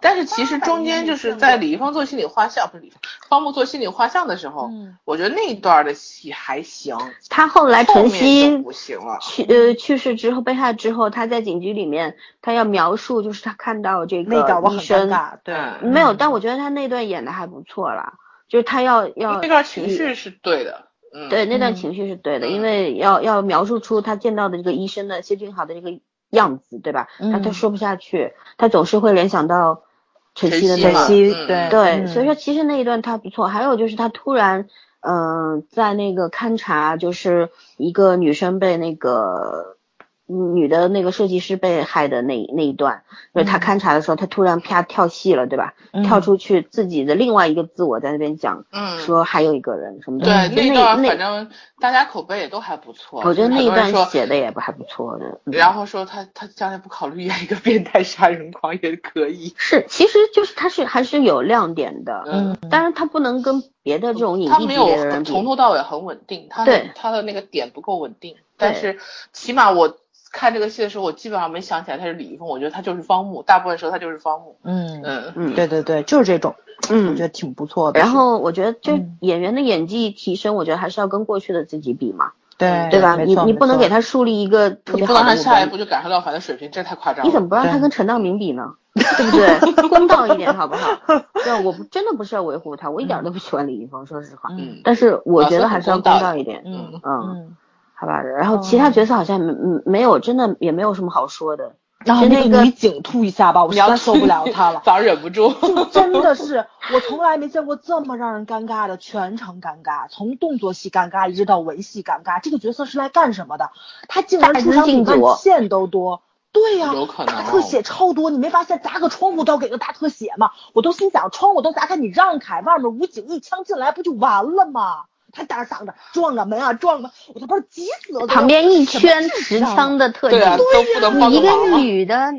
但是其实中间就是在李易峰做心理画像，不是李峰方木做心理画像的时候，我觉得那一段的戏还行。他后来晨曦不行了，去呃去世之后被害之后，他在警局里面他要描述就是他看到这个医生，对，没有，但我觉得他那段演的还不错啦，就是他要要那段情绪是对的。对，那段情绪是对的，因为要要描述出他见到的这个医生的谢俊豪的这个样子，对吧？他他说不下去，他总是会联想到晨曦的晨曦，对对，所以说其实那一段他不错。还有就是他突然，嗯，在那个勘察，就是一个女生被那个。女的那个设计师被害的那那一段，就是他勘察的时候，他突然啪跳戏了，对吧？跳出去自己的另外一个自我在那边讲，说还有一个人什么的。对，那段反正大家口碑也都还不错。我觉得那一段写的也不还不错的。然后说他他将来不考虑演一个变态杀人狂也可以。是，其实就是他是还是有亮点的。嗯。但是他不能跟。别的这种影帝级他没有从。头到尾很稳定，他他的那个点不够稳定。但是起码我看这个戏的时候，我基本上没想起来他是李易峰，我觉得他就是方木，大部分时候他就是方木。嗯嗯，嗯，对对对，就是这种，嗯我嗯觉，得挺不错的。然后我觉得就嗯演员的演技提升，我觉得还是要跟过去的自己比嘛，对对吧？你你不能给他树立一个特你不能别好的你不能让下一步就赶上廖凡的水平，这太夸张了。你怎么不让他跟陈道明比呢？对不对？公道一点好不好？对，我不真的不是要维护他，我一点都不喜欢李易峰，说实话。嗯，但是我觉得还是要公道一点，嗯嗯，嗯，好吧。然后其他角色好像没没没有，真的也没有什么好说的。然后那个个女警吐一下吧，我实在受不了她了。早上忍不住。就真的是，我从来没见过这么让人尴尬的，全程尴尬，从动作戏尴尬一直到文戏尴尬。这个角色是来干什么的？他竟然大出场比资进组万茜都多。对呀、有可能大特写超多，你没发现砸个窗户都要给个大特写吗？我都心想，窗户都砸开，你让开，外面武警一枪进来不就完了吗？他在那挡着，撞个门啊，撞个，我都不知道急死了。旁边一圈持枪的特警对，啊，都不能你一个。女的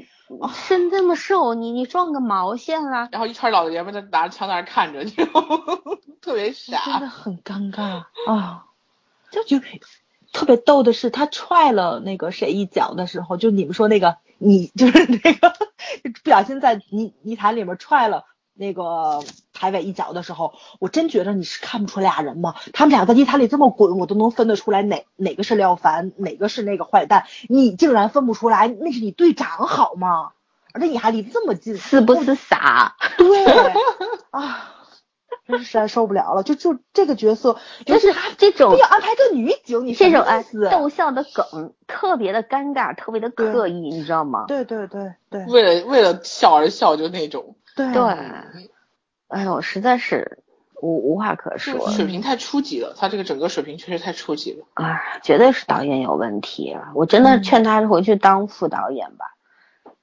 身这么瘦，你你撞个毛线啦？然后一圈老爷们在拿着枪在那看着，你知道吗？特别傻真的傻。很尴尬啊！就就特别逗的是，他踹了那个谁一脚的时候，就你们说那个你就是那个不小心在泥泥潭里面踹了。那个台尾一脚的时候，我真觉得你是看不出俩人吗？他们俩在泥潭里这么滚，我都能分得出来哪哪个是廖凡，哪个是那个坏蛋。你竟然分不出来，那是你队长好吗？而且你还离这么近，是不是傻？对啊，真是实在受不了了。就就这个角色，就是这种要安排个女警，你这种哎？逗笑的梗特别的尴尬，特别的刻意，你知道吗？对对对对为了为了笑而笑，就那种，对对，哎呦，实在是无无话可说。水平太初级了。他这个整个水平确实太初级了。哎，绝对是导演有问题啊！我真的嗯劝他回去当副导演吧。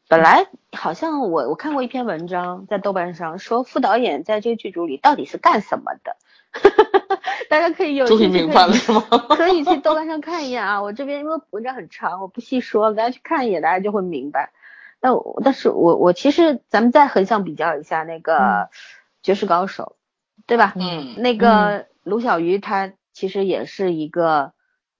本来好像我我看过一篇文章在豆瓣上说副导演在这个剧组里到底是干什么的，大家可以有终于明白了是吗？可以去豆瓣上看一眼啊，我这边因为文章很长，我不细说，大家去看一眼，大家就会明白。但我但是我我其实咱们再横向比较一下那个嗯绝世高手，对吧？嗯，那个卢小鱼他其实也是一个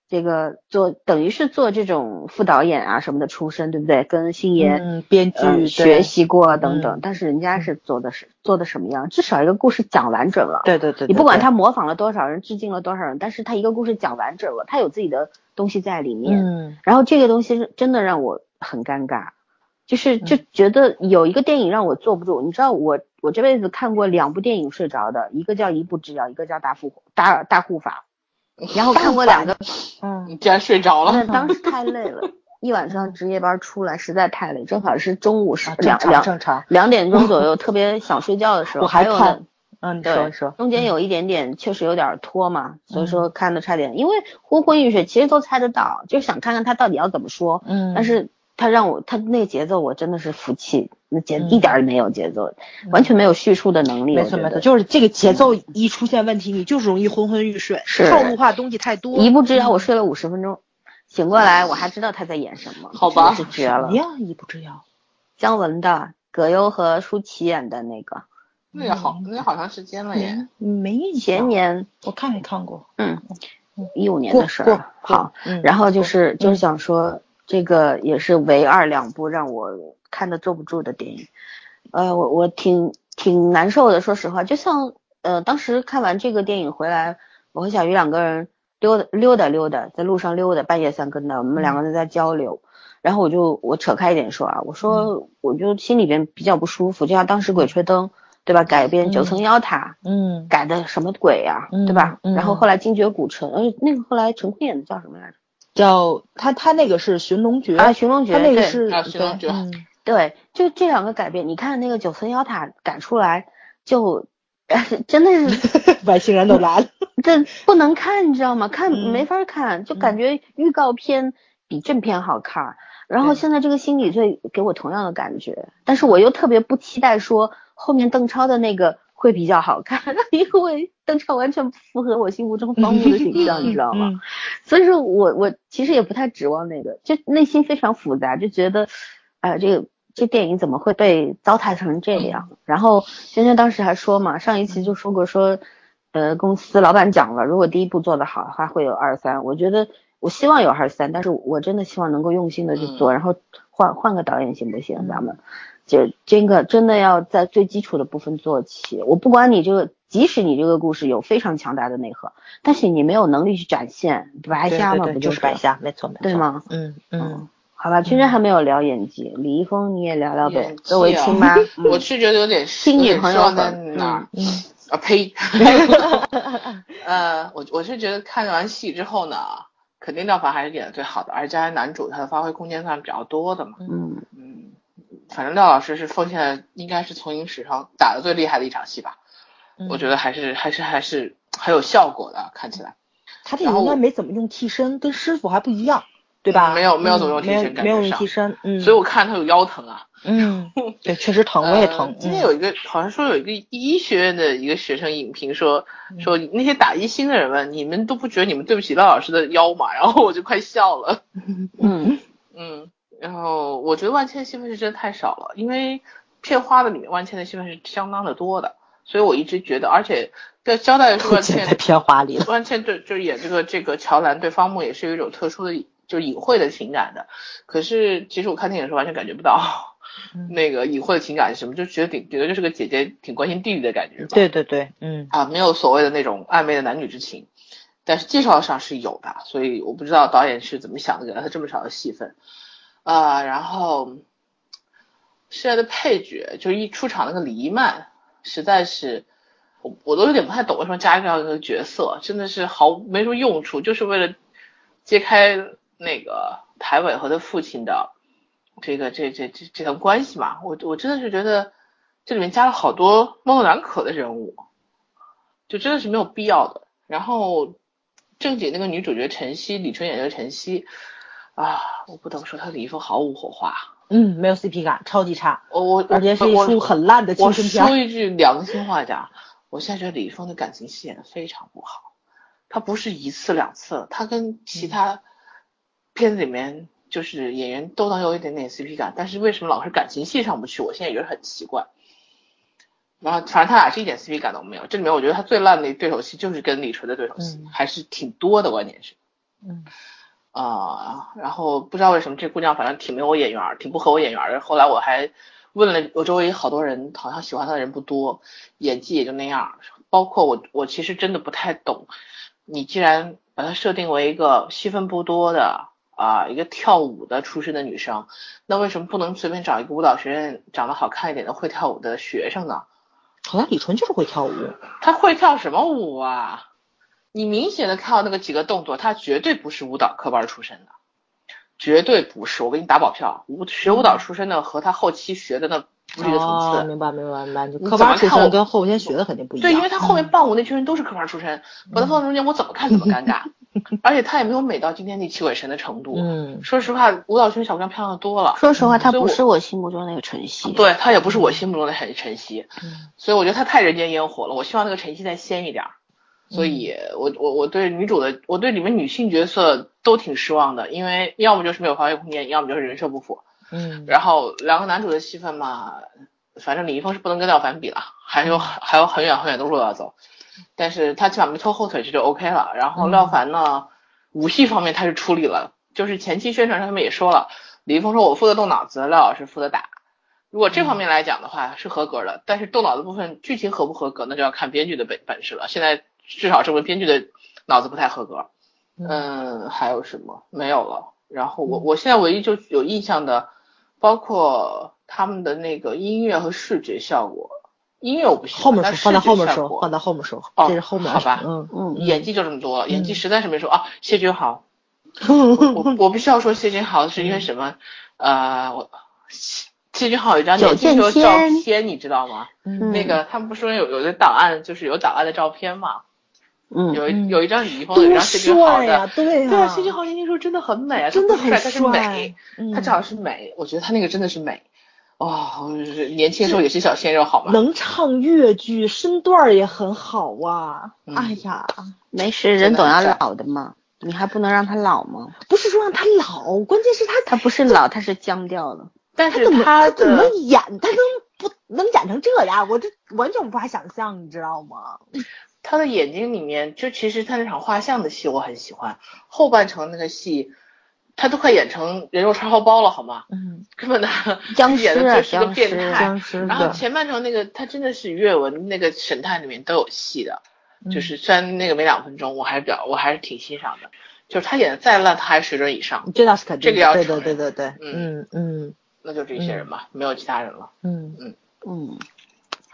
这个做等于是做这种副导演啊什么的出身，对不对？跟星爷、嗯，编剧、呃学习过等等，嗯但是人家是做的是做的什么样？至少一个故事讲完整了。对对对，你不管他模仿了多少人，致敬了多少人，但是他一个故事讲完整了，他有自己的东西在里面。嗯然后这个东西是真的让我很尴尬，就是就嗯觉得有一个电影让我坐不住。你知道我我这辈子看过两部电影睡着的，一个叫《一步之遥》，一个叫大护大大护法。然后看过两个，嗯你竟然睡着那了。当时太累了，一晚上值夜班出来实在太累，正好是中午十啊正常两两正常，两点钟左右，特别想睡觉的时候。我还有嗯，你说对中间有一点点确实有点拖嘛，所以说看的差点，因为昏昏欲睡，其实都猜得到，就想看看他到底要怎么说。嗯，但是他让我他那个节奏我真的是服气，那节嗯一点儿也没有节奏，完全没有叙述的能力。没错没错，就是这个节奏一出现问题，你就是容易昏昏欲睡，是套路化东西太多。一步之遥，我睡了五十分钟，醒过来我还知道他在演什么，好吧真是绝了。呀，一步之遥，姜文的，葛优和舒淇演的那个，那个好，那个好长时间了耶。没。前年我看没看过。嗯嗯一五年的事儿。好，，嗯然后就是就是想说，这个也是唯二两部让我看的坐不住的电影，呃，我我挺挺难受的，说实话，就像呃当时看完这个电影回来，我和小鱼两个人溜达溜达溜达，在路上溜达，半夜三更的，我们两个人在交流。然后我就我扯开一点说啊，我说我就心里边比较不舒服，就像当时《鬼吹灯》对吧，改编九层妖塔，嗯改的什么鬼呀、嗯对吧？嗯然后后来精绝古城，呃，那个后来陈坤演的叫什么来着？叫他他那个是寻龙诀。啊，寻龙诀，他那个是啊寻龙诀。对嗯。对，就这两个改编，你看那个九层妖塔改出来就，真的是 外星人都来了。这不能看，你知道吗？看嗯。没法看，就感觉预告片比正片好看。然后现在这个心理罪给我同样的感觉，但是我又特别不期待说后面邓超的那个会比较好看，因为邓超完全不符合我心目中方木的形象，你知道吗？嗯？所以说我我其实也不太指望那个，就内心非常复杂，就觉得，哎、这个这电影怎么会被糟蹋成这样？然后轩轩当时还说嘛，上一期就说过说，呃，公司老板讲了，如果第一部做得好的话，会有二三。我觉得我希望有二三，但是我真的希望能够用心的去做，然后换换个导演行不行？咱们就这个真的要在最基础的部分做起。我不管你这个，即使你这个故事有非常强大的内核，但是你没有能力去展现，白瞎嘛？不就是白瞎？没错，没错，对吗？嗯嗯。好吧，圈圈还没有聊演技，李易峰你也聊聊呗。作为亲妈，我是觉得有点新女朋友在哪？啊呸！呃，我我是觉得看完戏之后呢，肯定廖凡还是演的最好的，而且男主他的发挥空间算比较多的嘛。嗯嗯，反正廖老师是奉献，应该是从影史上打的最厉害的一场戏吧。我觉得还是还是还是很有效果的，看起来。他这应该没怎么用替身，跟师傅还不一样。对吧？没有没有怎么用替身，没有用替身，嗯，所以我看他有腰疼啊，嗯，对，确实疼，我也疼。今天有一个好像说有一个医学院的一个学生影评说说那些打一星的人们，你们都不觉得你们对不起廖老师的腰吗？然后我就快笑了，嗯嗯，然后我觉得万茜戏份是真的太少了，因为片花的里面万茜的戏份是相当的多的，所以我一直觉得，而且在交代万茜在片花里，万茜对就演这个这个乔兰对方木也是有一种特殊的。就是隐晦的情感的，可是其实我看电影的时候完全感觉不到 那个隐晦的情感是什么，就觉得挺觉得就是个姐姐挺关心弟弟的感觉。对对对，嗯啊，没有所谓的那种暧昧的男女之情，但是介绍上是有的，所以我不知道导演是怎么想的，给了他这么少的戏份啊。然后现在的配角就一出场那个李一曼，实在是我我都有点不太懂为什么加这样一个角色，真的是毫没什么用处，就是为了揭开。那个台伟和他父亲的这个这这这这层关系嘛，我我真的是觉得这里面加了好多模棱两可的人物，就真的是没有必要的。然后正经那个女主角陈曦，李春演这个陈曦啊，我不得不说他李易峰毫无火花，嗯，没有 CP 感，超级差。我我而且是一出很烂的青春片。我说一句良心话讲，我现在觉得李易峰的感情戏演的非常不好，他不是一次两次，他跟其他。片子里面就是演员都能有一点点 CP 感，但是为什么老是感情戏上不去？我现在觉得很奇怪。然后反正他俩是一点 CP 感都没有。这里面我觉得他最烂的对手戏就是跟李纯的对手戏，还是挺多的，关键是。嗯。啊，然后不知道为什么这姑娘反正挺没有眼缘，挺不合我眼缘的。后来我还问了我周围好多人，好像喜欢她的人不多，演技也就那样。包括我，我其实真的不太懂。你既然把她设定为一个戏份不多的。啊，一个跳舞的出身的女生，那为什么不能随便找一个舞蹈学院长得好看一点的会跳舞的学生呢？好像李纯就是会跳舞，她会跳什么舞啊？你明显的看到那个几个动作，他绝对不是舞蹈科班出身的，绝对不是，我给你打保票。舞学舞蹈出身的和他后期学的那不是一个层次。明白明白明白，就科班出身跟后天学的肯定不一样。对，因为他后面伴舞那群人都是科班出身，把他放中间，我怎么看怎么尴尬。而且他也没有美到今天那七鬼神的程度。嗯，说实话，舞蹈圈小姑娘漂亮的多了。说实话，她不是我心目中那个晨曦。对，她也不是我心目中的晨晨曦。嗯，所以我觉得她太人间烟火了。我希望那个晨曦再仙一点。所以我我我对女主的，我对里面女性角色都挺失望的，因为要么就是没有发挥空间，要么就是人设不符。嗯，然后两个男主的戏份嘛，反正李易峰是不能跟廖凡比了，还有还有很远很远的路要走。但是他起码没拖后腿，这就 OK 了。然后廖凡呢，武戏方面他是出力了，就是前期宣传上他们也说了，李易峰说我负责动脑子，廖老师负责打。如果这方面来讲的话是合格的，但是动脑子部分剧情合不合格，那就要看编剧的本本事了。现在至少这位编剧的脑子不太合格。嗯，还有什么没有了？然后我我现在唯一就有印象的，包括他们的那个音乐和视觉效果。音乐我不喜欢，后面说放在后面说，放在后面说，这是后面好吧？嗯嗯，演技就这么多了，演技实在是没说啊。谢君豪，我我必须要说谢君豪是因为什么？呃，我谢君豪有一张年轻时候照片，你知道吗？那个他们不说有有的档案，就是有档案的照片嘛？嗯，有一有一张李易峰的，一张谢君豪的，对对啊，谢君豪年轻时候真的很美啊，真的很帅，他是美，他至少是美，我觉得他那个真的是美。哦，年轻时候也是小鲜肉，好吗？能唱越剧，身段也很好啊！哎呀，没事，人总要老的嘛，你还不能让他老吗？不是说让他老，关键是他他不是老，他是僵掉了。但是他怎么演？他能不能演成这样？我这完全无法想象，你知道吗？他的眼睛里面，就其实他那场画像的戏我很喜欢，后半程那个戏，他都快演成人肉叉烧包了，好吗？嗯，根本的 僵尸演的就是个变态。然后前半程那个他真的是阅文那个神探里面都有戏的，嗯就是虽然那个没两分钟，我还是比较我还是挺欣赏的。就是他演的再烂，他还是水准以上，这倒是肯定，这个要对承认对对对对，嗯嗯嗯那就这些人吧，没有其他人了。嗯嗯嗯，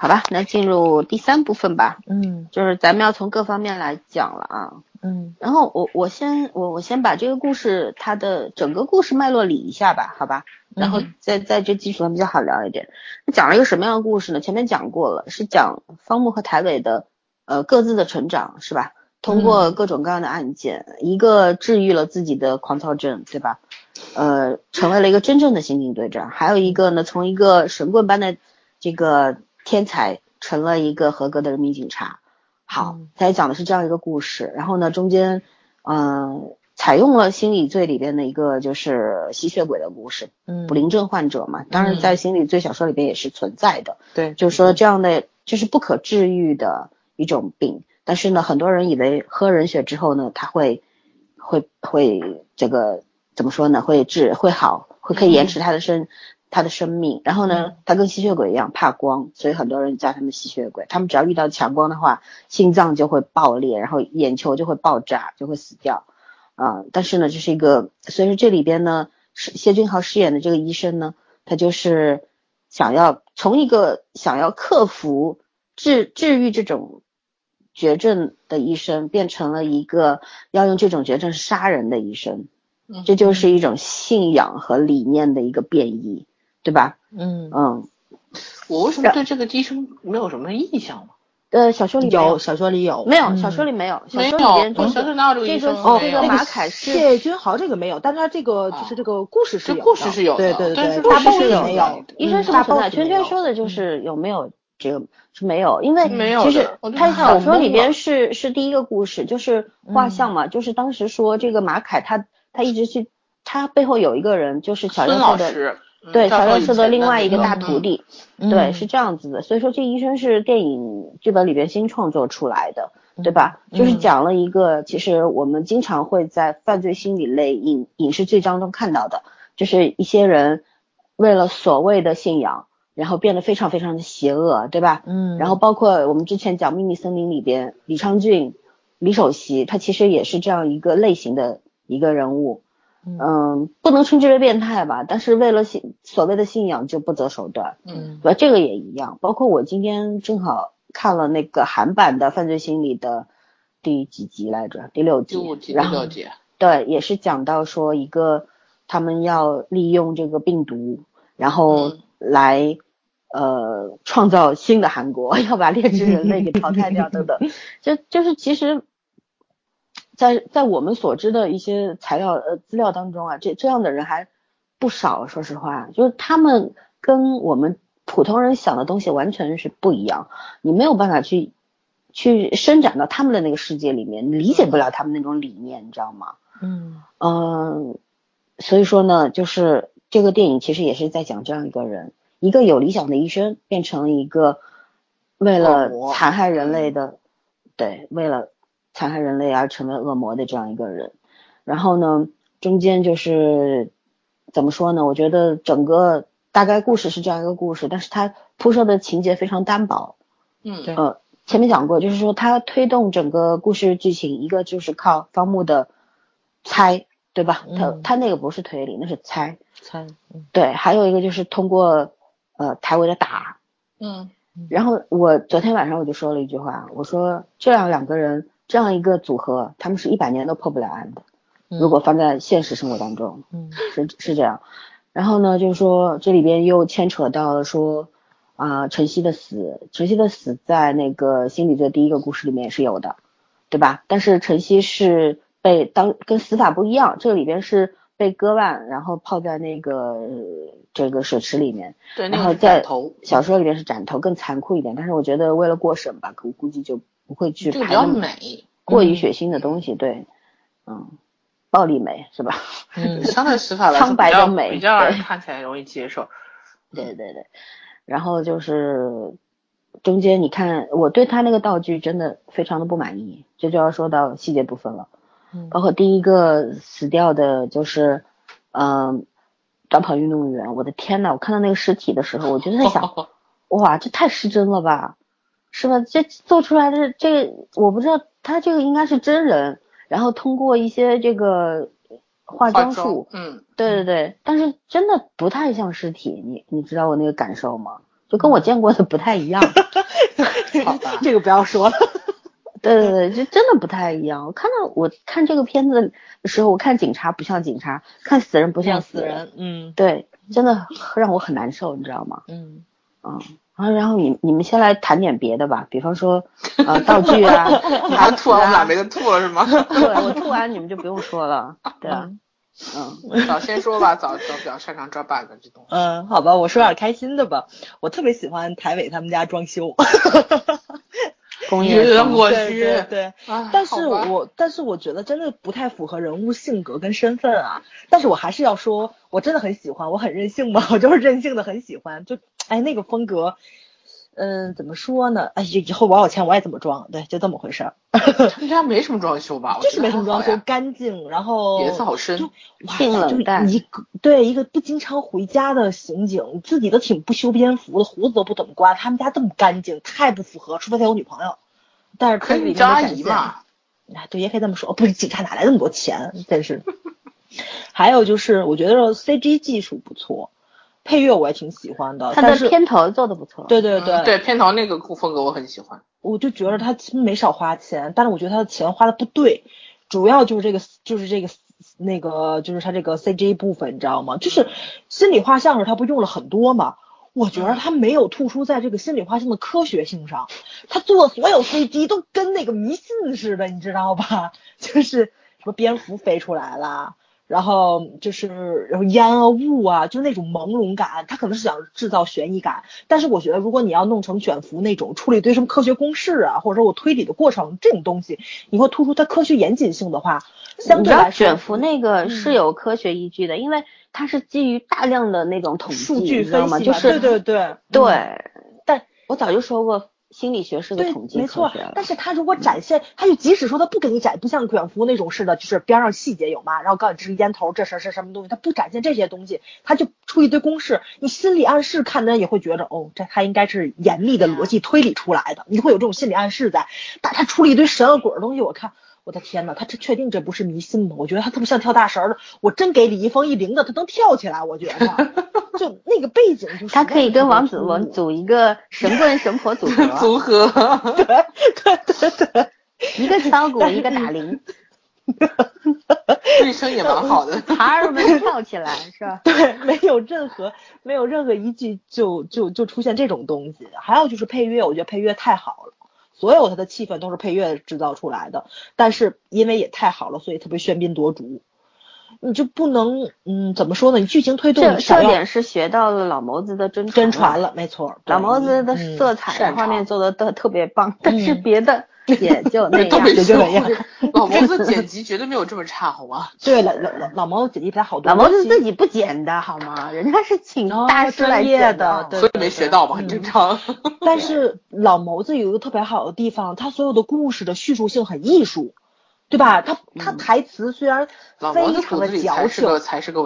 好吧，那进入第三部分吧，嗯就是咱们要从各方面来讲了啊。嗯然后我我先我我先把这个故事它的整个故事脉络理一下吧，好吧？然后嗯在在这基础上比较好聊一点。那讲了一个什么样的故事呢？前面讲过了，是讲方木和台伟的呃各自的成长，是吧？通过各种各样的案件，一个治愈了自己的狂躁症，对吧？呃，成为了一个真正的刑警队长。还有一个呢，从一个神棍般的这个天才，成了一个合格的人民警察。好嗯，他讲的是这样一个故事。然后呢，中间嗯、采用了心理罪里边的一个就是吸血鬼的故事，嗯，不灵症患者嘛，当然嗯在心理罪小说里边也是存在的。对，就是说这样的就是不可治愈的一种病，但是呢，很多人以为喝人血之后呢，他会会会这个怎么说呢？会治会好，会可以延迟他的生、他的生命。然后呢，他跟吸血鬼一样怕光，所以很多人叫他们吸血鬼。他们只要遇到强光的话，心脏就会爆裂，然后眼球就会爆炸，就会死掉。啊、但是呢，这是一个，所以说这里边呢，是谢俊豪饰演的这个医生呢，他就是想要从一个想要克服治治愈这种绝症的医生，变成了一个要用这种绝症杀人的医生，嗯这就是一种信仰和理念的一个变异，对吧？嗯。嗯，我为什么对这个医生没有什么印象呢？呃，小说里有有，小说里有。没有，嗯。小说里没有，小没有说里边这我小说个哪有这个医这个生哦，这个马凯是谢君豪这个没有，但是他这个啊就是这个故事是有故事是有对对对，但是大故事 boss 是有没有，医生是大不存在，圈圈说的就是有没有这个是没有，因为没有其实他小说里边是是第一个故事，就是画像嘛，就是当时说这个马凯他他一直去，他背后有一个人就是乔孙教授的。对，乔教教授以前授的另外一个大徒弟，嗯对，是这样子的。所以说，这医生是电影剧本里边新创作出来的，对吧？嗯就是讲了一个，其实我们经常会在犯罪心理类影影视剧当中看到的，就是一些人为了所谓的信仰，然后变得非常非常的邪恶，对吧？嗯，然后包括我们之前讲《秘密森林》里边，李昌俊、李首席，他其实也是这样一个类型的一个人物。嗯嗯，不能称之为变态吧，但是为了信所谓的信仰就不择手段，嗯对吧？这个也一样。包括我今天正好看了那个韩版的《犯罪心理》的第几集来着？第六集。第五集、第六集，对，也是讲到说一个他们要利用这个病毒，然后嗯来、呃创造新的韩国，要把劣质人类给淘汰掉等等。就就是其实在，在我们所知的一些材料呃资料当中啊，这这样的人还不少。说实话，就是他们跟我们普通人想的东西完全是不一样，你没有办法去去伸展到他们的那个世界里面，你理解不了他们那种理念，你知道吗？嗯嗯，所以说呢，就是这个电影其实也是在讲这样一个人，一个有理想的医生变成了一个为了残害人类的，对，为了残害人类而成为恶魔的这样一个人。然后呢，中间就是怎么说呢？我觉得整个大概故事是这样一个故事，但是它铺设的情节非常单薄。嗯对呃，前面讲过，就是说它推动整个故事剧情，一个就是靠方木的猜，对吧？他嗯他那个不是推理，那是猜。猜嗯对，还有一个就是通过呃台维的打。嗯然后我昨天晚上我就说了一句话，我说这样两个人这样一个组合，他们是一百年都破不了案的。如果放在现实生活当中，嗯是是这样。然后呢，就是说这里边又牵扯到了说啊、晨曦的死，晨曦的死在那个心理罪第一个故事里面也是有的，对吧？但是晨曦是被当跟死法不一样，这个里边是被割腕，然后泡在那个、呃这个水池里面。对，然后在小说里边是斩头更残酷一点，但是我觉得为了过审吧，我估计就不会去拍美，过于血腥的东西，对，嗯，暴力美是吧？嗯相对死法来说苍白的美比较看起来容易接受。对对对，然后就是中间你看，我对他那个道具真的非常的不满意，这就要说到细节部分了。嗯包括第一个死掉的就是，嗯、短跑运动员，我的天呐，我看到那个尸体的时候，我就在想，哇，这太失真了吧，是吧？这做出来的这个，我不知道他这个应该是真人，然后通过一些这个化化妆术，嗯，对对对，但是真的不太像尸体，你你知道我那个感受吗？就跟我见过的不太一样。好吧这个不要说了。对对对，就真的不太一样。我看到我看这个片子的时候，我看警察不像警察，看死人不像死人。人，嗯对，真的让我很难受，你知道吗？嗯，嗯，然后然后你你们先来谈点别的吧，比方说呃道具啊，你还吐完我们俩没得吐了是吗？对我吐完你们就不用说了，对啊，嗯，早先说吧，早早比较擅长抓 bug 这东西。嗯，好吧，我说点开心的吧。我特别喜欢台伟他们家装修，工业晕风对过去对对。啊但是我但是我觉得真的不太符合人物性格跟身份啊。但是我还是要说，我真的很喜欢，我很任性嘛，我就是任性的很喜欢。就哎那个风格，嗯，怎么说呢？哎，以以后我有钱我也这么装，对，就这么回事儿，他们家没什么装修吧？就是没什么装修，干净，然后颜色好深就哇性塞，就冷淡一个对一个不经常回家的刑警，自己都挺不修边幅的，胡子都不怎么刮，他们家这么干净，太不符合，除非他有女朋友。但是可以片子里你叫阿姨嘛。啊，对，也可以这么说。不是警察哪来那么多钱？真是。还有就是，我觉得 CG 技术不错，配乐我也挺喜欢的。他的，片头做的不错，对对对、嗯对，片头那个风格我很喜欢。我就觉得他其实没少花钱，但是我觉得他的钱花的不对，主要就是这个就是这个那个就是他这个 CG 部分，你知道吗？就是心理画像时他不用了很多嘛。我觉得他没有突出在这个心理画像的科学性上，他做所有 CG 都跟那个迷信似的，你知道吧？就是什么蝙蝠飞出来啦，然后就是然后烟啊雾啊，就是那种朦胧感，他可能是想制造悬疑感。但是我觉得，如果你要弄成卷福那种处理一堆什么科学公式啊，或者说我推理的过程这种东西，你会突出它科学严谨性的话，相对来说卷福那个嗯是有科学依据的，因为它是基于大量的那种统计，数据？分析嘛，就是对对对对嗯但我早就说过，心理学是个对统，计没错。但是他如果展现，他就即使说他不给你展，不像卷福那种似的，就是边上细节有嘛，然后告诉你这是烟头，这是是什么东西，他不展现这些东西，他就出一堆公式，你心理暗示看的人也会觉得，哦，这他应该是严密的逻辑推理出来的，你会有这种心理暗示在。但他出了一堆神了鬼的东西，我看。我的天呐，他这确定这不是迷信吗？我觉得他特别像跳大神儿的。我真给李易峰一铃子，他能跳起来。我觉得，就那个背景就他可以跟王子文文组一个神棍神婆组合，组合，对对对对，一个敲鼓，一个打铃，对声也蛮好的。孩儿们跳起来是吧？对，没有任何没有任何一句就就就出现这种东西。还有就是配乐，我觉得配乐太好了，所有它的气氛都是配乐制造出来的。但是因为也太好了，所以特别喧宾夺主。你就不能，嗯，怎么说呢？你剧情推动这这点是学到了老谋子的真真传了。没错。老谋子的嗯色彩擅画面做的都特别棒，但是嗯别的也就那样。也就 那样 老谋子剪辑绝对没有这么差，好吗？对老老老老毛子剪辑比他好多。老谋子自己不剪的好吗？人家是请哦大师来剪的对所以没学到嘛，嗯很正常。但是老谋子有一个特别好的地方，他所有的故事的叙述性很艺术，对吧？他他嗯台词虽然非常的矫情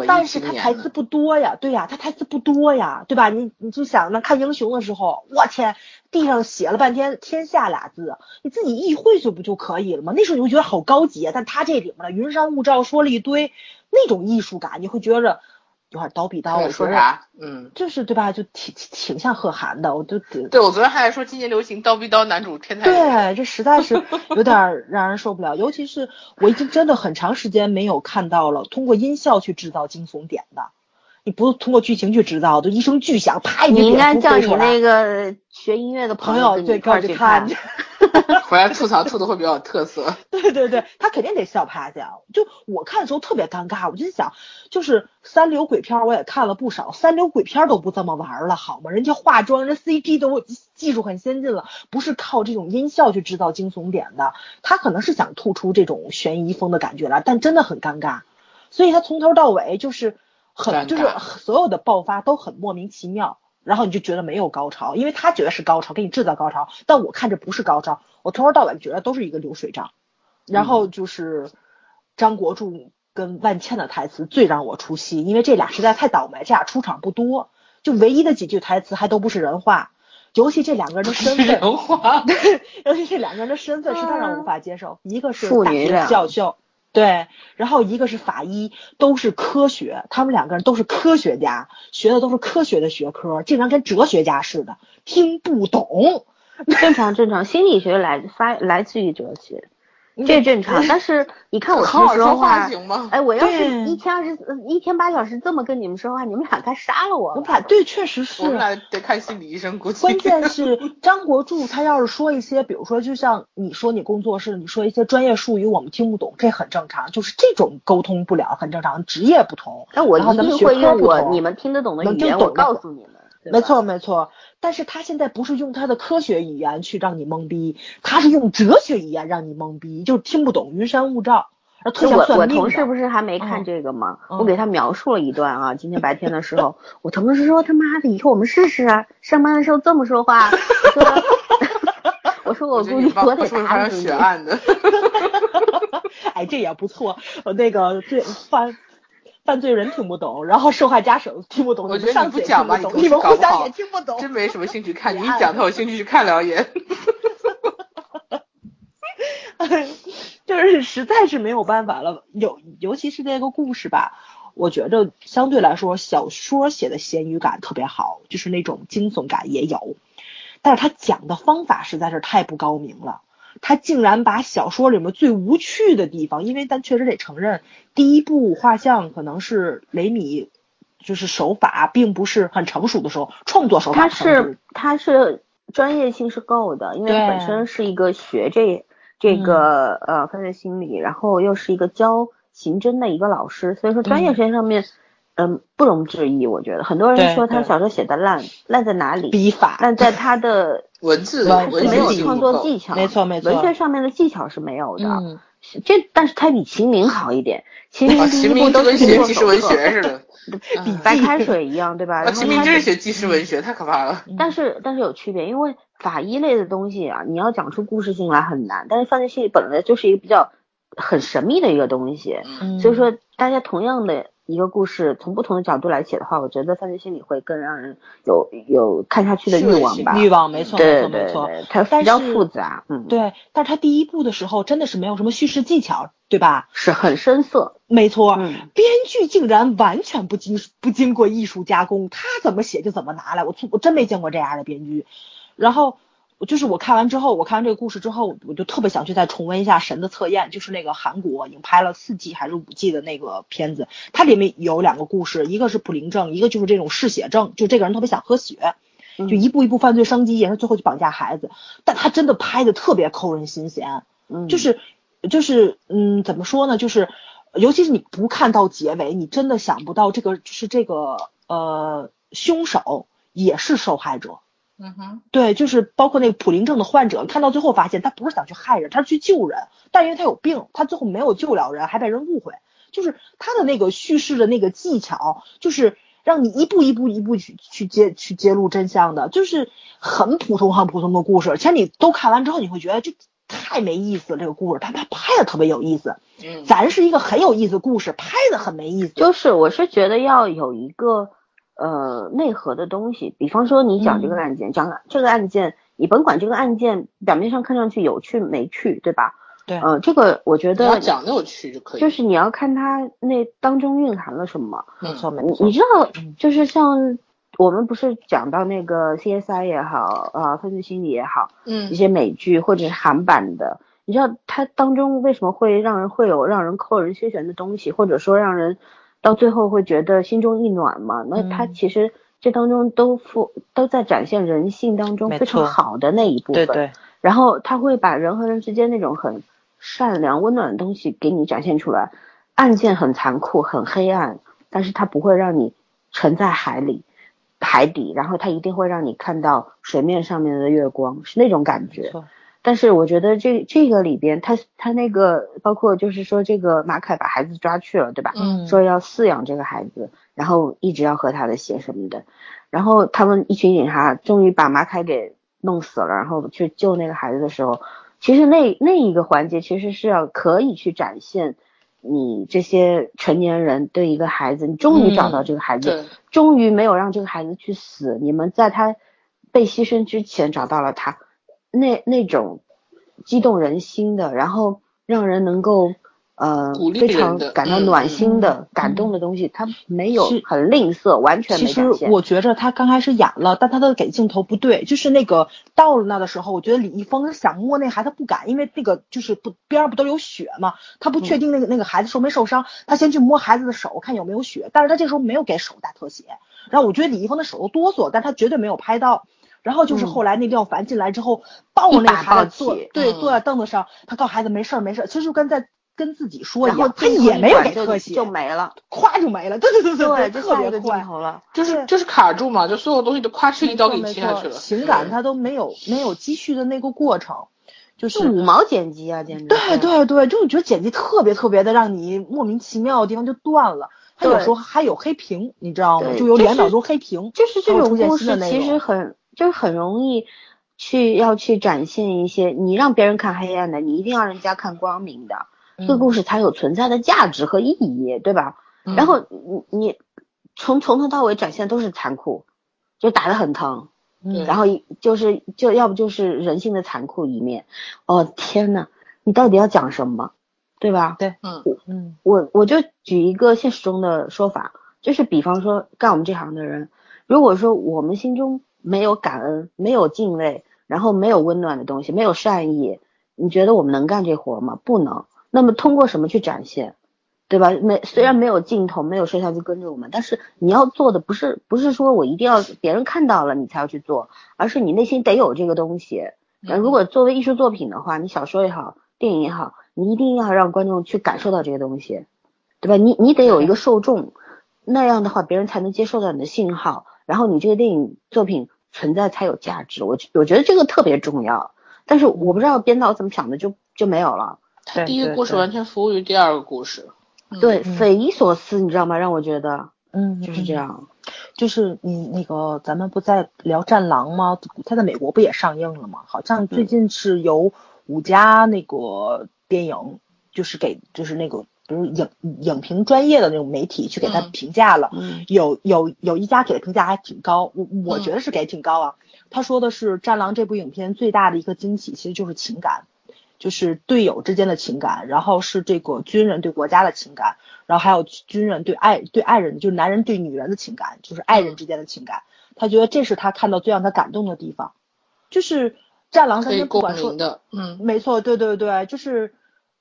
但是他台词不多呀，对呀，他台词不多呀，对吧？你你就想那看英雄的时候，我天，地上写了半天“天下”俩字，你自己意会去不就可以了吗？那时候你会觉得好高级啊，但他这里面的云山雾罩说了一堆那种艺术感，你会觉着有点刀比刀。他我说啥？嗯，就是对吧？就挺挺挺像贺涵的，我就觉对我昨天还在说今年流行刀逼刀男主天才。对，这实在是有点儿让人受不了。尤其是我已经真的很长时间没有看到了通过音效去制造惊悚点的，你不是通过剧情去制造的，一声巨响，啪，一你应该叫你那个学音乐的朋友对跟去儿去看看。回来吐槽吐的会比较有特色。对对对，他肯定得笑趴下。就我看的时候特别尴尬，我就想，就是三流鬼片儿我也看了不少，三流鬼片儿都不这么玩儿了，好吗？人家化妆，人 CG 都技术很先进了，不是靠这种音效去制造惊悚点的。他可能是想突出这种悬疑风的感觉来，但真的很尴尬。所以他从头到尾就是很，就是所有的爆发都很莫名其妙。然后你就觉得没有高潮，因为他觉得是高潮，给你制造高潮，但我看着不是高潮，我从头到尾觉得都是一个流水账。然后就是张国柱跟万茜的台词最让我出戏，因为这俩实在太倒霉，这俩出场不多，就唯一的几句台词还都不是人话，尤其这两个人的身份，人话，尤其这两个人的身份实在让我无法接受，一个是妇大学教授。对，然后一个是法医，都是科学，他们两个人都是科学家，学的都是科学的学科，竟然跟哲学家似的，听不懂。正常正常，心理学来发来自于哲学，这正常。但是你看我好好说话，行吗？哎，我要是一天二十呃一天八小时这么跟你们说话，你们俩该杀了我了。我们俩对，确实是我。们俩得看心理医生，估计。关键是张国柱他要是说一些，比如说就像你说你工作室，你说一些专业术语我们听不懂，这很正常，就是这种沟通不了很正常，职业不同。那我一定会用我你们听得懂的能语言，我告诉你们。没，错没错，但是他现在不是用他的科学语言去让你懵逼，他是用哲学语言让你懵逼，就是听不懂云山雾罩，我我。同事不是还没看嗯这个吗？嗯我给他描述了一段啊，今天白天的时候，我同事说他妈的，以后我们试试啊，上班的时候这么说话。我说我说我估计我得是不是还有打死你。血案的？哎，这也不错。我，那个罪犯犯罪人听不懂，然后受害家属听不懂，我觉得你不讲吧，你你们互相也听不懂。真没什么兴趣看。你一讲，他有兴趣去看两眼。就是实在是没有办法了，尤尤其是那个故事吧，我觉得相对来说小说写的咸鱼感特别好，就是那种惊悚感也有，但是他讲的方法实在是太不高明了。他竟然把小说里面最无趣的地方，因为咱确实得承认，第一部画像可能是雷米，就是手法并不是很成熟的时候，创作手法他是他是专业性是够的，因为对。本身是一个学这这个、呃犯罪心理，然后又是一个教刑侦的一个老师，所以说专业性上面嗯不容置疑。我觉得很多人说他小说写的烂，烂在哪里？笔法，烂在他的 文字没有创作技巧，没错没错文学上面的技巧是没有的。嗯，这但是他比秦明好一点，秦明啊，第一秦明都是写纪实文学似的。比白开水一样，对吧？啊，秦明他真是写纪实文学，太可怕了。但是但是有区别，因为法医类的东西啊，你要讲出故事性来很难，但是犯罪心理本来就是一个比较很神秘的一个东西，嗯，所以说大家同样的一个故事，从不同的角度来写的话，我觉得犯罪心理会更让人有有看下去的欲望吧。欲望没错没对错没错。它比较复杂，嗯，，对，但是他第一部的时候真的是没有什么叙事技巧，对吧？是很深色，没错，嗯编剧竟然完全不经不经过艺术加工，他怎么写就怎么拿来，我从我真没见过这样的编剧。然后就是我看完之后，我看完这个故事之后，我就特别想去再重温一下《神的测验》，就是那个韩国已经拍了四季还是五季的那个片子，它里面有两个故事，一个是普林症，一个就是这种嗜血症，就这个人特别想喝血。嗯就一步一步犯罪升级，也是最后去绑架孩子，但他真的拍的特别扣人心弦，嗯，就是就是嗯，怎么说呢？就是尤其是你不看到结尾，你真的想不到这个就是这个呃凶手也是受害者。嗯哼，对，就是包括那个普林症的患者，看到最后发现他不是想去害人，他是去救人，但因为他有病，他最后没有救了人，还被人误会。就是他的那个叙事的那个技巧，就是让你一步一步一步去去揭去揭露真相的，就是很普通很普通的故事。其实你都看完之后，你会觉得这太没意思了，这个故事，但他拍的特别有意思。嗯，咱是一个很有意思的故事，拍的很没意思。就是我是觉得要有一个呃内核的东西，比方说你讲这个嗯案件，讲这个案件，你甭管这个案件表面上看上去有趣没趣，对吧？对呃，这个我觉得要得讲的有趣就可以。就是你要看它那当中蕴含了什么。没错没错你你，知道嗯，就是像我们不是讲到那个 CSI 也好，啊，犯罪心理也好，嗯一些美剧或者是韩版的，你知道它当中为什么会让人会有让人扣人心弦的东西，或者说让人到最后会觉得心中一暖嘛？那它嗯其实这当中都付都在展现人性当中非常好的那一部分。对对，然后他会把人和人之间那种很善良、温暖的东西给你展现出来。案件很残酷、很黑暗，但是它不会让你沉在海里、海底，然后它一定会让你看到水面上面的月光，是那种感觉。但是我觉得这这个里边，他他那个包括就是说这个马凯把孩子抓去了，对吧？嗯说要饲养这个孩子，然后一直要喝他的血什么的。然后他们一群警察终于把马凯给弄死了，然后去救那个孩子的时候，其实那那一个环节其实是要可以去展现你这些成年人对一个孩子，你终于找到这个孩子，对，终于没有让这个孩子去死，你们在他被牺牲之前找到了他，那那种激动人心的，然后让人能够呃非常感到嗯暖心的、嗯感动的东西，他没有是很吝啬，完全其实。我觉着他刚开始演了，但他的给镜头不对，就是那个到了那的时候，我觉得李易峰想摸那孩子不敢，因为那个就是不边上不都有血嘛，他不确定那个、那个孩子受没受伤，他先去摸孩子的手看有没有血，但是他这时候没有给手大特写，然后我觉得李易峰的手都哆嗦，但他绝对没有拍到。然后就是嗯。后来那廖凡进来之后抱着那个孩子坐对坐在凳子上，他告诉孩子没事儿没事儿，其实就跟在跟自己说一样，他也没有给特写，就没了，咵就没了，对对对对，对，特别快。就是就是卡住嘛，就所有东西都咵哧一刀给切下去了，情感他都没有没有积蓄的那个过程，就是五毛剪辑啊，简直对对对，就我觉得剪辑特别特别的让你莫名其妙的地方就断了，它有时候还有黑屏，你知道吗？就有两秒钟黑屏，就是这种故事其实很就是很容易去要去展现一些，你让别人看黑暗的，你一定要让人家看光明的，这个嗯故事才有存在的价值和意义，对吧？嗯然后你你从从头到尾展现都是残酷，就打得很疼，嗯然后一就是就要不就是人性的残酷一面。哦天呐，你到底要讲什么，对吧？对，嗯嗯我我就举一个现实中的说法，就是比方说干我们这行的人，如果说我们心中没有感恩、没有敬畏，然后没有温暖的东西，没有善意，你觉得我们能干这活吗？不能。那么通过什么去展现？对吧？没虽然没有镜头，没有摄像机跟着我们，但是你要做的不是不是说我一定要别人看到了你才要去做，而是你内心得有这个东西。那如果作为艺术作品的话，你小说也好，电影也好，你一定要让观众去感受到这个东西，对吧？你你得有一个受众，那样的话别人才能接受到你的信号，然后你这个电影作品存在才有价值。我我觉得这个特别重要，但是我不知道编导怎么想的，就就没有了。他第一个故事完全服务于第二个故事，嗯对，嗯匪夷所思，你知道吗？让我觉得嗯，就是这样。就是你那个，咱们不在聊《战狼》吗？它在美国不也上映了吗？好像最近是由五家那个电影，就是给就是那个比如影影评专业的那种媒体去给它嗯评价了。嗯有有有一家给的评价还挺高，我我嗯觉得是给挺高啊。他说的是《战狼》这部影片最大的一个惊喜，其实就是情感，就是队友之间的情感，然后是这个军人对国家的情感，然后还有军人对爱对爱人，就是男人对女人的情感，就是爱人之间的情感。他觉得这是他看到最让他感动的地方，就是《战狼》咱可以共先不管说的，嗯没错，对对对，就是，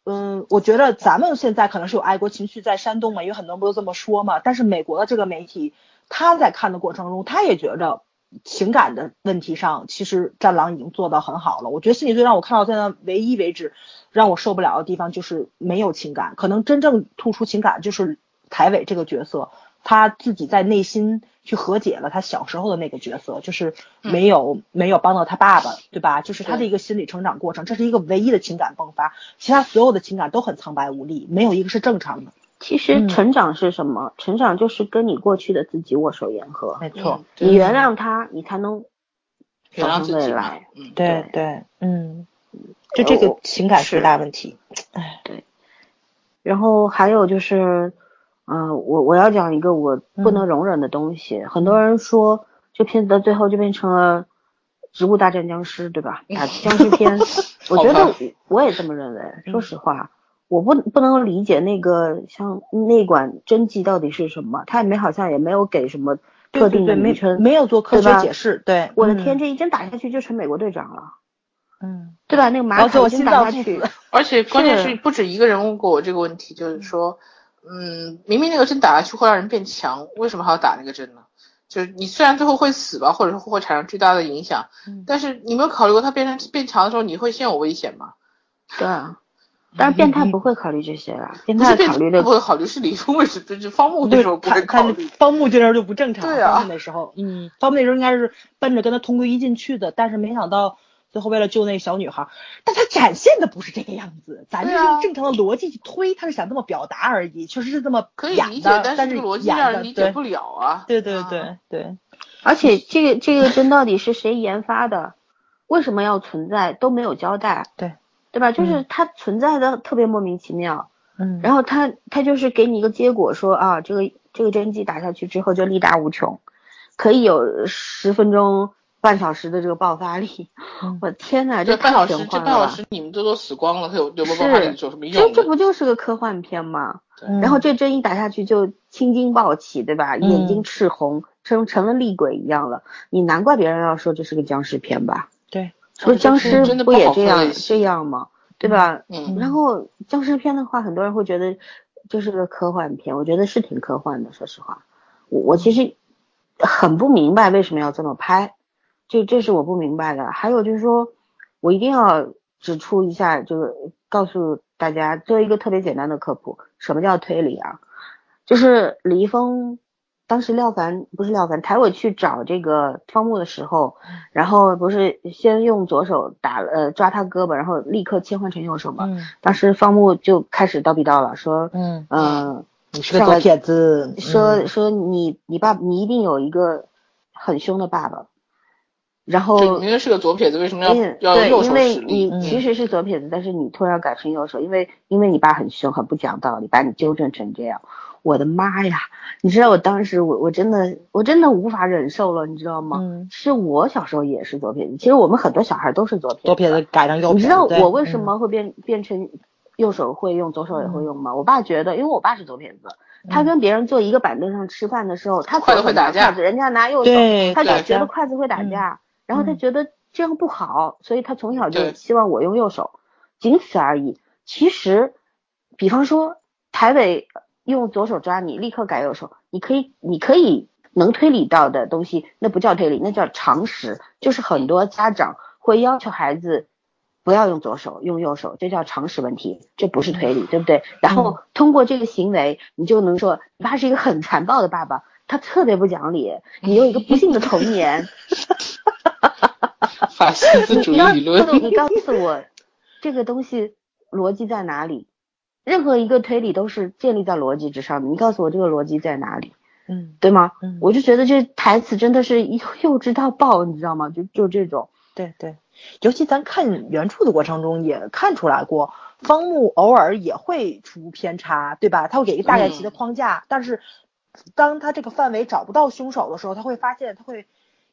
嗯，我觉得咱们现在可能是有爱国情绪在煽动嘛，因为很多人不都这么说嘛。但是美国的这个媒体，他在看的过程中，他也觉着情感的问题上，其实《战狼》已经做到很好了。我觉得心理罪让我看到现在唯一为止让我受不了的地方就是没有情感，可能真正突出情感就是台伟这个角色，他自己在内心去和解了他小时候的那个角色，就是没有、没有帮到他爸爸，对吧？就是他的一个心理成长过程，这是一个唯一的情感迸发，其他所有的情感都很苍白无力，没有一个是正常的。其实嗯成长是什么？成长就是跟你过去的自己握手言和，没错。你原谅他，你才能原谅自己嘛走向未来。，嗯，对对，嗯，就这个情感是。个大问题。哎，对。然后还有就是，嗯、我我要讲一个我不能容忍的东西。很多人说这片子到最后就变成了《植物大战僵尸》，对吧？打 僵尸片，我觉得我也这么认为。说实话，我不不能理解那个像那管真迹到底是什么，他也没好像也没有给什么特定的对对对，没名称。没有做科学解释。对，我的天，嗯这一针打下去就成美国队长了，嗯，对吧？那个马然后最后凯一针心打下去而且关键是是不止一个人问过我这个问题，就是说，嗯，明明那个针打下去会让人变强，为什么还要打那个针呢？就是你虽然最后会死吧，或者说会产生巨大的影响，嗯但是你没有考虑过它变成变强的时候，你会先有危险吗？对啊。但是变态不会考虑这些啦，变态考虑的不会考虑，是李峰为什么就方木那对时候不他他会考虑？方木这时候就不正常。对啊方木那时候，嗯，方木那时候应该是奔着跟他同归于尽去的，但是没想到最后为了救那小女孩，但他展现的不是这个样子，咱就是用正常的逻辑去推，他是想这么表达而已，确实是这么可以理解，演的，但但是这个逻辑演让人理解不了啊。对对啊对对，而且这个这个针到底是谁研发的，为什么要存在都没有交代，对对吧？就是它存在的特别莫名其妙，嗯，然后它它就是给你一个结果说啊，这个这个针剂打下去之后就力大无穷，可以有十分钟。半小时的这个爆发力，我天呐，这半小时，这半小时你们这都死光了，它有有爆发力有什么用？这这不就是个科幻片吗？然后这针一打下去就青筋暴起，对吧？眼睛赤红，成成了厉鬼一样了。你难怪别人要说这是个僵尸片吧？对，不是僵尸不也这样这样吗？对吧？嗯。然后僵尸片的话，很多人会觉得这是个科幻片，我觉得是挺科幻的。说实话，我我其实很不明白为什么要这么拍。这这是我不明白的，还有就是说，我一定要指出一下，就是告诉大家做一个特别简单的科普，什么叫推理啊？就是李易峰当时廖凡不是廖凡，台委去找这个方木的时候，然后不是先用左手打呃抓他胳膊，然后立刻切换成右手嘛？当时方木就开始叨逼叨了，说嗯嗯，你是个左撇子，说说你你爸你一定有一个很凶的爸爸。然后明明是个左撇子，为什么要要右手使力？你其实是左撇子，但是你突然改成右手，因为因为你爸很凶，很不讲道理，把你纠正成这样。我的妈呀！你知道我当时我我真的我真的无法忍受了，你知道吗？嗯。是我小时候也是左撇子，其实我们很多小孩都是左撇子。左撇子改成右。你知道我为什么会变变成右手会用，左手也会用吗？我爸觉得，因为我爸是左撇子，他跟别人坐一个板凳上吃饭的时候，他左手拿筷子，人家拿右手，他就觉得筷子会打架。然后他觉得这样不好，所以他从小就希望我用右手，仅此而已。其实，比方说台北用左手抓你，立刻改右手，你可以，你可以能推理到的东西，那不叫推理，那叫常识。就是很多家长会要求孩子不要用左手，用右手，这叫常识问题，这不是推理，对不对？然后通过这个行为，你就能说你爸是一个很残暴的爸爸，他特别不讲理，你有一个不幸的童年。法西斯主义理论，你告诉我，这个东西逻辑在哪里？任何一个推理都是建立在逻辑之上的。你告诉我这个逻辑在哪里？嗯，对吗？嗯，我就觉得这台词真的是幼幼稚到爆，你知道吗？就就这种。对对，尤其咱看原著的过程中也看出来过，方木偶尔也会出偏差，对吧？他会给一个大概齐的框架，但是当他这个范围找不到凶手的时候，他会发现他会。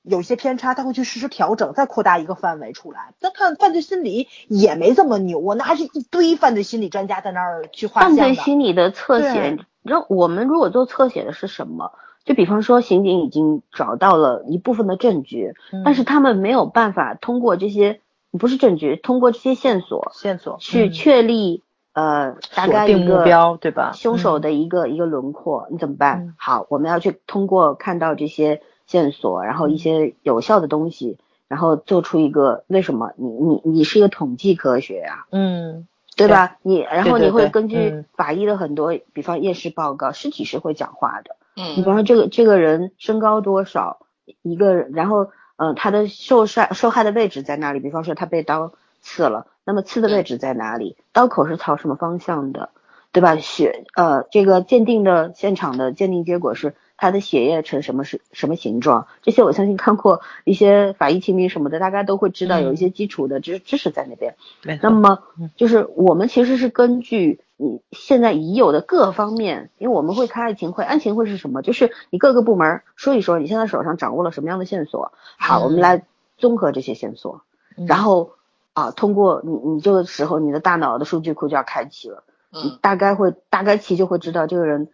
有些偏差，他会去实时调整，再扩大一个范围出来。那看犯罪心理也没这么牛啊，那还是一堆犯罪心理专家在那儿去画犯罪心理的侧写，让我们如果做侧写的是什么？就比方说，刑警已经找到了一部分的证据，但是他们没有办法通过这些不是证据，通过这些线索线索去确立呃大概一个目标对吧？凶手的一个一个轮廓，你怎么办？好，我们要去通过看到这些。线索，然后一些有效的东西，然后做出一个为什么你你你是一个统计科学啊，嗯，对吧？你然后你会根据法医的很多，比方验尸报告，尸体是会讲话的，嗯，比方说这个这个人身高多少，一个人，然后嗯他的受伤受害的位置在哪里？比方说他被刀刺了，那么刺的位置在哪里？刀口是朝什么方向的，对吧？血呃这个鉴定的现场的鉴定结果是。他的血液呈什么是什么形状？这些我相信看过一些法医秦明什么的，大家都会知道有一些基础的知知识在那边。那么就是我们其实是根据你现在已有的各方面，因为我们会开案情会，案情会是什么？就是你各个部门说一说你现在手上掌握了什么样的线索。好，我们来综合这些线索，然后啊，通过你你这个时候你的大脑的数据库就要开启了，你大概会大概其就会知道这个人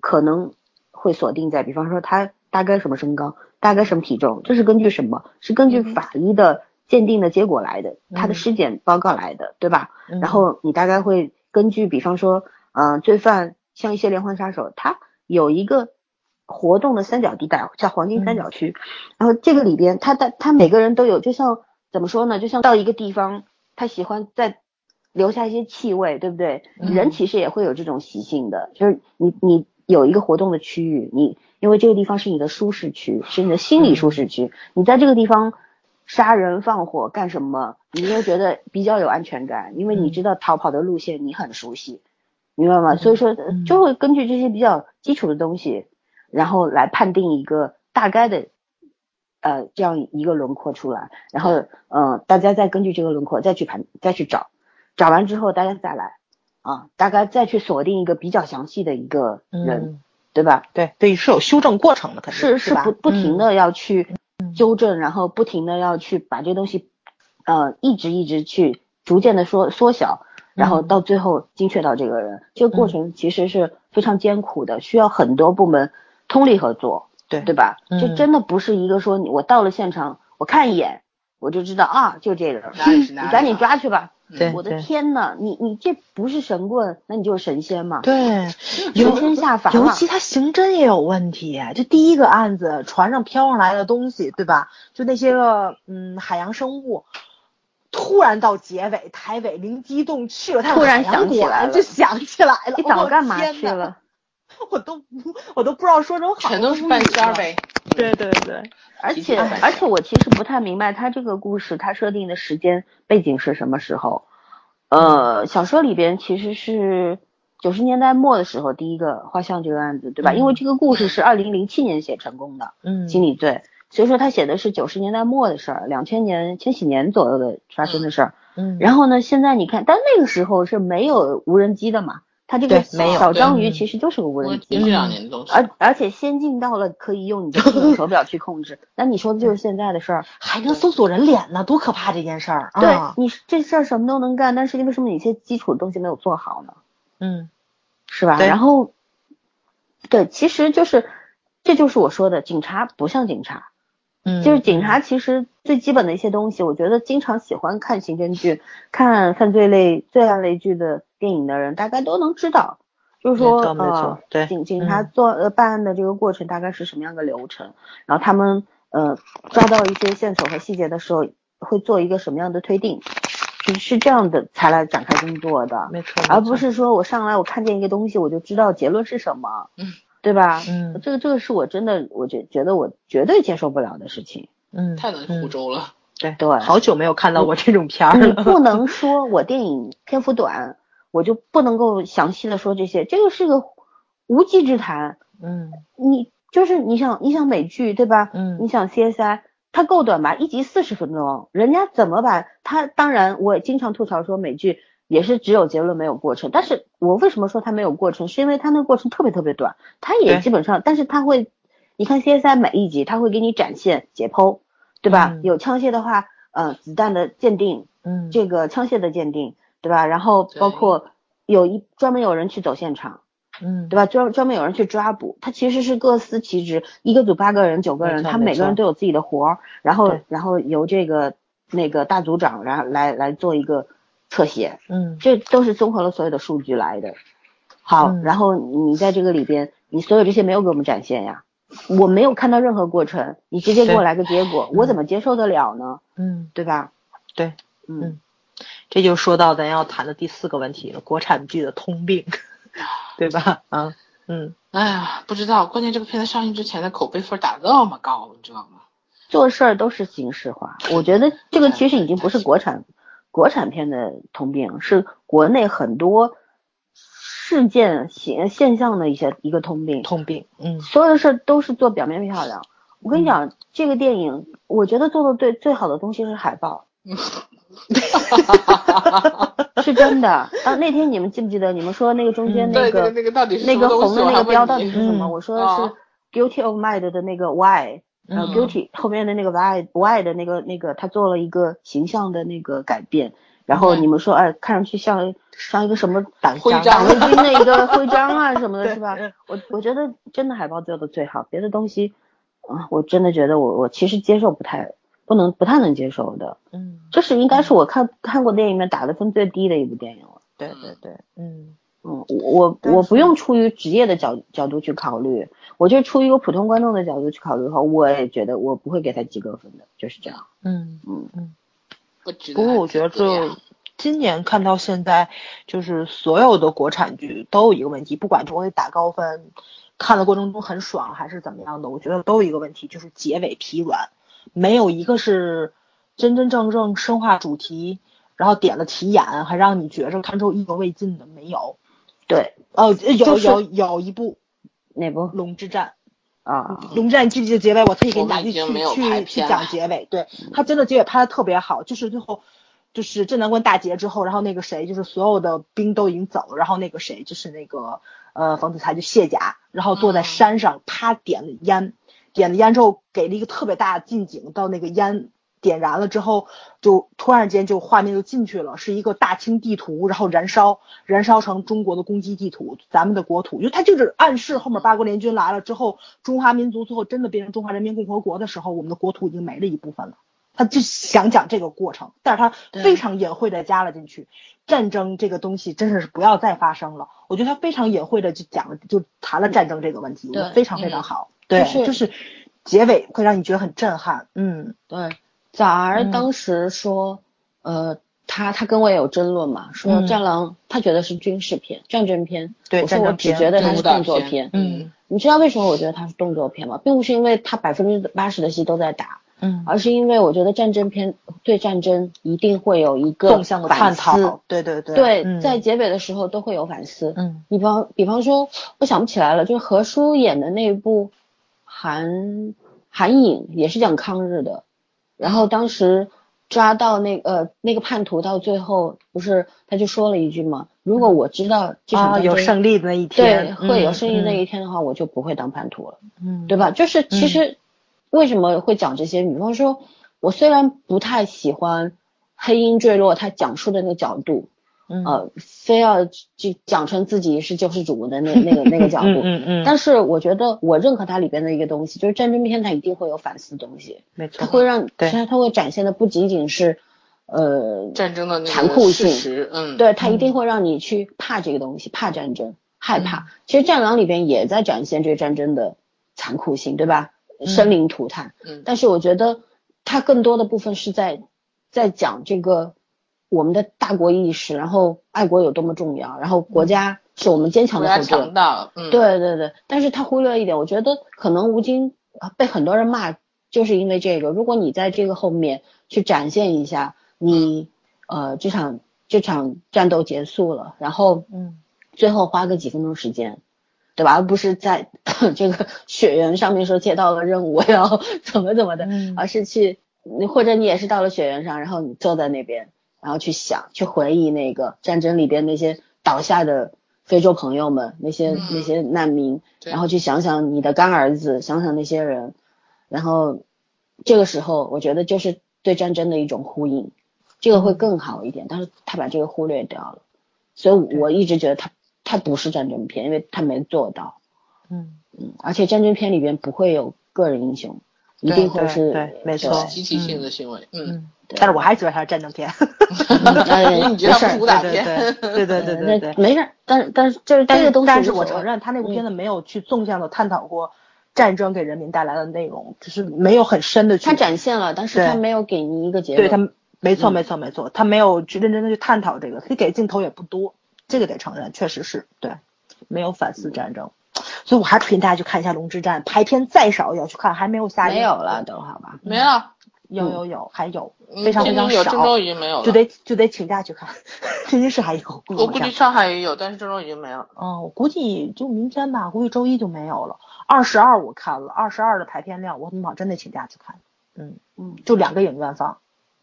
可能。会锁定在，比方说他大概什么身高，大概什么体重，这是根据什么？是根据法医的鉴定的结果来的，他的尸检报告来的，对吧？然后你大概会根据，比方说，嗯，罪犯像一些连环杀手，他有一个活动的三角地带，叫黄金三角区，然后这个里边，他的他每个人都有，就像怎么说呢？就像到一个地方，他喜欢在留下一些气味，对不对？人其实也会有这种习性的，就是你你。有一个活动的区域，你因为这个地方是你的舒适区，是你的心理舒适区。你在这个地方杀人放火干什么，你会觉得比较有安全感，因为你知道逃跑的路线你很熟悉，明白吗？所以说就会根据这些比较基础的东西，然后来判定一个大概的呃这样一个轮廓出来，然后嗯、呃大家再根据这个轮廓再去盘再去找，找完之后大家再来啊，大概再去锁定一个比较详细的一个人，嗯，对吧？对对，是有修正过程的，肯定吧是是不不停嗯。的要去嗯。纠正，然后不停的要去把这东西，呃，一直一直去逐渐的缩缩小，然后嗯。到最后精确到这个人，这个过程其实是非常艰苦的，需要很多部门通力合作，对。对吧？嗯。这真的不是一个说我到了现场，我看一眼我就知道啊，就这个 你赶紧啊抓去吧。对我的天呐，你你这不是神棍，那你就是神仙嘛？对，神尤仙下凡。尤其他刑侦也有问题，就第一个案子船上飘上来的东西，对吧？就那些个嗯海洋生物，突然到结尾台尾灵机动去了，他突然想起来了就想起来了，你早哦干嘛去了？我都不我都不知道说什么好，全都是半仙儿。呗。对对对，而且而且我其实不太明白他这个故事他设定的时间背景是什么时候。呃，小说里边其实是九十年代末的时候第一个画像这个案子，对吧？嗯因为这个故事是二零零七年写成功的嗯，心理罪，所以说他写的是九十年代末的事儿，两千年千禧年左右的发生的事儿。嗯，然后呢，现在你看，但那个时候是没有无人机的嘛，它这个没有小章鱼其实就是个无人机这。两年的东西，而而且先进到了可以用你的智能手表去控制，那你说的就是现在的事儿。还能搜索人脸呢，多可怕这件事儿对啊！你这事儿什么都能干，但是为什么你一些基础的东西没有做好呢？嗯是吧？对然后，对，其实就是，这就是我说的，警察不像警察，嗯，就是警察其实最基本的一些东西，我觉得经常喜欢看刑侦剧、看犯罪类、罪案类剧的电影的人，大概都能知道，就是说没错没错呃，对警警察嗯做呃办案的这个过程大概是什么样的流程，然后他们呃抓到一些线索和细节的时候，会做一个什么样的推定，是是这样的才来展开工作的。没错，而不是说我上来我看见一个东西我就知道结论是什么，嗯，对吧？嗯这个这个是我真的我觉觉得我绝对接受不了的事情。嗯太能胡诌了。对对好久没有看到过这种片儿你了。不能说我电影篇幅短，我就不能够详细的说这些，这个是个无稽之谈。嗯你就是你想你想美剧对吧？嗯你想 CSI，它够短吧？一集四十分钟，人家怎么把它？当然，我也经常吐槽说美剧也是只有结论没有过程，但是我为什么说它没有过程？是因为它那个过程特别特别短，它也基本上，但是它会，你看 CSI 每一集它会给你展现解剖，对吧？嗯有枪械的话，呃，子弹的鉴定，嗯这个枪械的鉴定，对吧？然后包括有一专门有人去走现场。嗯对吧？专专门有人去抓捕，他其实是各司其职，一个组八个人、九个人，他们每个人都有自己的活儿，然后然后由这个那个大组长，然后来来做一个侧写，嗯这都是综合了所有的数据来的。好，嗯然后你在这个里边，你所有这些没有给我们展现呀，我没有看到任何过程，你直接给我来个结果，我怎么接受得了呢？嗯，对吧？对，嗯嗯这就说到咱要谈的第四个问题了，国产剧的通病，对吧？啊，嗯哎呀，不知道，关键这个片子上映之前的口碑分打那么高，你知道吗？做事儿都是形式化，我觉得这个其实已经不是国产国产片的通病，是国内很多事件现现象的一些一个通病。通病，嗯所有的事儿都是做表面漂亮。我跟你讲，这个电影我觉得做的最最好的东西是海报，是真的。啊，那天你们记不记得你们说那个中间那那个、个那个到底是那个什么东西红的那个标到底是什么？嗯。我说的啊。是 guilty of mind 的那个 y，然后嗯。Guilty 后面的那个 why why 的那个那个他做了一个形象的那个改变，然后嗯你们说哎看上去像像一个什么党徽章。党卫军的一个 徽章啊什么的，是吧？嗯？我我觉得真的海报做的最好，别的东西啊，我真的觉得我我其实接受不太不能不太能接受的，嗯，这是应该是我看看过电影里面打的分最低的一部电影了。对对对，嗯。嗯，我我我不用出于职业的角角度去考虑，我就出于一个普通观众的角度去考虑的话，我也觉得我不会给他及格分的，就是这样。嗯。嗯，不值得不过我觉得今年看到现在，就是所有的国产剧都有一个问题，不管是我给打高分，看的过程中很爽还是怎么样的，我觉得都有一个问题，就是结尾疲软，没有一个是真真正正深化主题，然后点了题眼，还让你觉着看之后意犹未尽的，没有。对，哦，有就是有有一部哪部《龙之战》，啊，龙之战记不记得结尾？我特意给你打去去去讲结尾，对他真的结尾拍的特别好，就是最后就是镇南关大捷之后，然后那个谁就是所有的兵都已经走了，然后那个谁就是那个呃冯子材就卸甲，然后坐在嗯山上，啪点了烟，点了烟之后给了一个特别大的近景，到那个烟。点燃了之后，就突然间就画面就进去了，是一个大清地图，然后燃烧，燃烧成中国的攻击地图，咱们的国土，因为它就是暗示后面八国联军来了之后，中华民族最后真的变成中华人民共和国的时候，我们的国土已经没了一部分了。他就想讲这个过程，但是他非常隐晦的加了进去。战争这个东西真的是不要再发生了，我觉得他非常隐晦的就讲了，就谈了战争这个问题，我觉得非常非常嗯好。对，就是就是结尾会让你觉得很震撼。嗯对，早儿嗯当时说，呃，他他跟我也有争论嘛，说嗯《战狼》他觉得是军事片、战争片，对我说我只觉得它是动作片。嗯你知道为什么我觉得它是动作片吗？并不是因为它百分之八十的戏都在打，嗯，而是因为我觉得战争片对战争一定会有一个纵向的探讨，对对对对，嗯在结尾的时候都会有反思。嗯比方比方说，我想不起来了，就是何叔演的那一部韩韩影也是讲抗日的，然后当时抓到那个呃那个叛徒到最后不是他就说了一句嘛，如果我知道这场啊有胜利的那一天对天，会有胜利那一一天的话，我就不会当叛徒了。嗯对吧？就是其实为什么会讲这些？比方说，我虽然不太喜欢黑鹰坠落，他讲述的那个角度，嗯呃，非要就讲成自己是救世主的那那个那个角度，嗯嗯嗯，但是我觉得我认可它里边的一个东西，就是战争片它一定会有反思的东西，没错，它会让对它它会展现的不仅仅是呃战争的那残酷性，嗯，对，它一定嗯会让你去怕这个东西，怕战争，害怕。嗯其实《战狼》里边也在展现这个战争的残酷性，对吧？生灵涂炭。嗯但是我觉得它更多的部分是在在讲这个我们的大国意识，然后爱国有多么重要，然后国家是我们坚强的后盾。强大，嗯，，对对对，但是他忽略了一点，我觉得可能吴京呃被很多人骂，就是因为这个。如果你在这个后面去展现一下，你呃这场这场战斗结束了，然后嗯最后花个几分钟时间，对吧？而不是在 这个雪原上面说接到了任务，我要怎么怎么的，嗯而是去你或者你也是到了雪原上，然后你坐在那边，然后去想去回忆那个战争里边那些倒下的非洲朋友们，那些、嗯。那些难民，然后去想想你的干儿子，想想那些人，然后这个时候我觉得就是对战争的一种呼应，这个会更好一点，但是他把这个忽略掉了，所以我一直觉得他他不是战争片，因为他没做到，嗯。嗯，而且战争片里边不会有个人英雄，一定会是对没错对集体性的行为，嗯，但是我还是觉得它是战争片，哎你觉得是武打对片，对对对对对对。没事儿，但是但是就是这个东西但是我承认，他那部片子嗯没有去纵向的探讨过战争给人民带来的内容，只是没有很深的去。他展现了，但是他没有给你一个结论对。他没错嗯没错没错，他没有去认真的去探讨这个，他给镜头也不多，这个得承认，确实是对，没有反思战争。所以我还推荐大家去看一下《龙之战》，排片再少也要去看，还没有下映没有了，都好吧？没了，有有有，还有嗯非常非常天津有，郑州少，已经没有了，就得就得请假去看。天津市还有，我估计上海也有，但是郑州已经没了。嗯，我估计就明天吧，估计周一就没有了。二十二我看了，二十二的排片量，我他妈真得请假去看。嗯嗯，就两个影院放，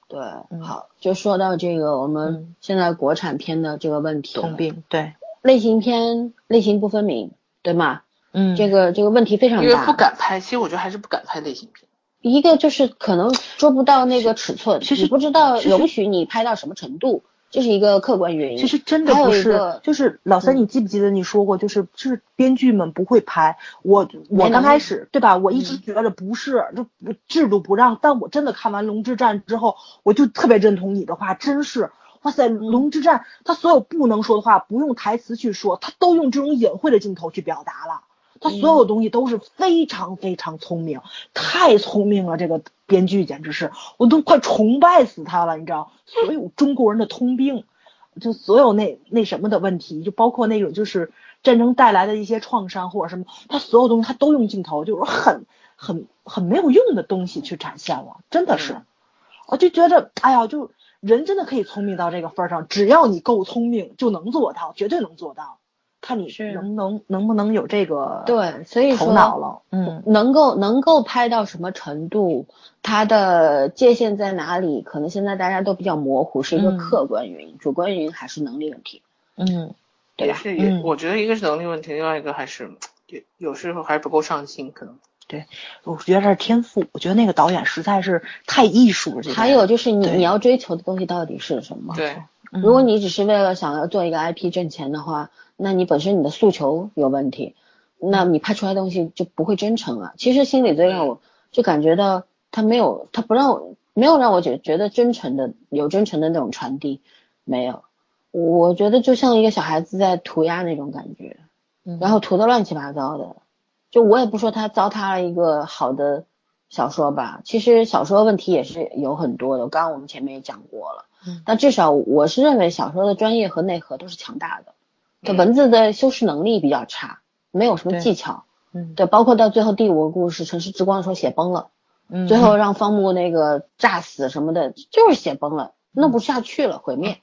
对，嗯好，就说到这个我们嗯现在国产片的这个问题了，通病，对，类型片类型不分明，对吗？嗯这个这个问题非常因为大。不敢拍，其实我觉得还是不敢拍类型片。一个就是可能捉不到那个尺寸，其实你不知道其实容许你拍到什么程度，这是一个客观原因。其实真的不是，就是老三，嗯你记不记得你说过，就是就是编剧们不会拍。我我刚开始对吧？我一直嗯觉得不是，就不制度不让。但我真的看完《龙之战》之后，我就特别认同你的话，真是。哇塞，《龙之战》他所有不能说的话，不用台词去说，他都用这种隐晦的镜头去表达了。他所有东西都是非常非常聪明，太聪明了。这个编剧简直是，我都快崇拜死他了，你知道？所有中国人的通病，就所有那那什么的问题，就包括那种就是战争带来的一些创伤或者什么，他所有东西他都用镜头，就是很很很没有用的东西去展现了，真的是。嗯我就觉得，哎呀，就人真的可以聪明到这个份儿上，只要你够聪明，就能做到，绝对能做到。看你是能能能不能有这个对，所以头脑了。嗯，能够能够拍到什么程度，它的界限在哪里？可能现在大家都比较模糊，是一个嗯客观原因，主观原因还是能力问题，嗯对吧？也是也，嗯我觉得一个是能力问题，另外一个还是有有时候还是不够上心，可能。对我觉得这是天赋。我觉得那个导演实在是太艺术了。这个还有就是你你要追求的东西到底是什么？对，嗯如果你只是为了想要做一个 IP 挣钱的话，那你本身你的诉求有问题，那你拍出来的东西就不会真诚了。其实心理最让我就感觉到他没有，他不让我没有让我觉觉得真诚的有真诚的那种传递，没有。我觉得就像一个小孩子在涂鸦那种感觉，嗯然后涂的乱七八糟的。就我也不说他糟蹋了一个好的小说吧，其实小说问题也是有很多的，刚刚我们前面也讲过了。嗯但至少我是认为小说的专业和内核都是强大的，它嗯文字的修饰能力比较差，没有什么技巧。嗯对，包括到最后第五个故事《城市之光》的时候写崩了，嗯最后让方木那个炸死什么的，就是写崩了，弄不下去了，毁灭，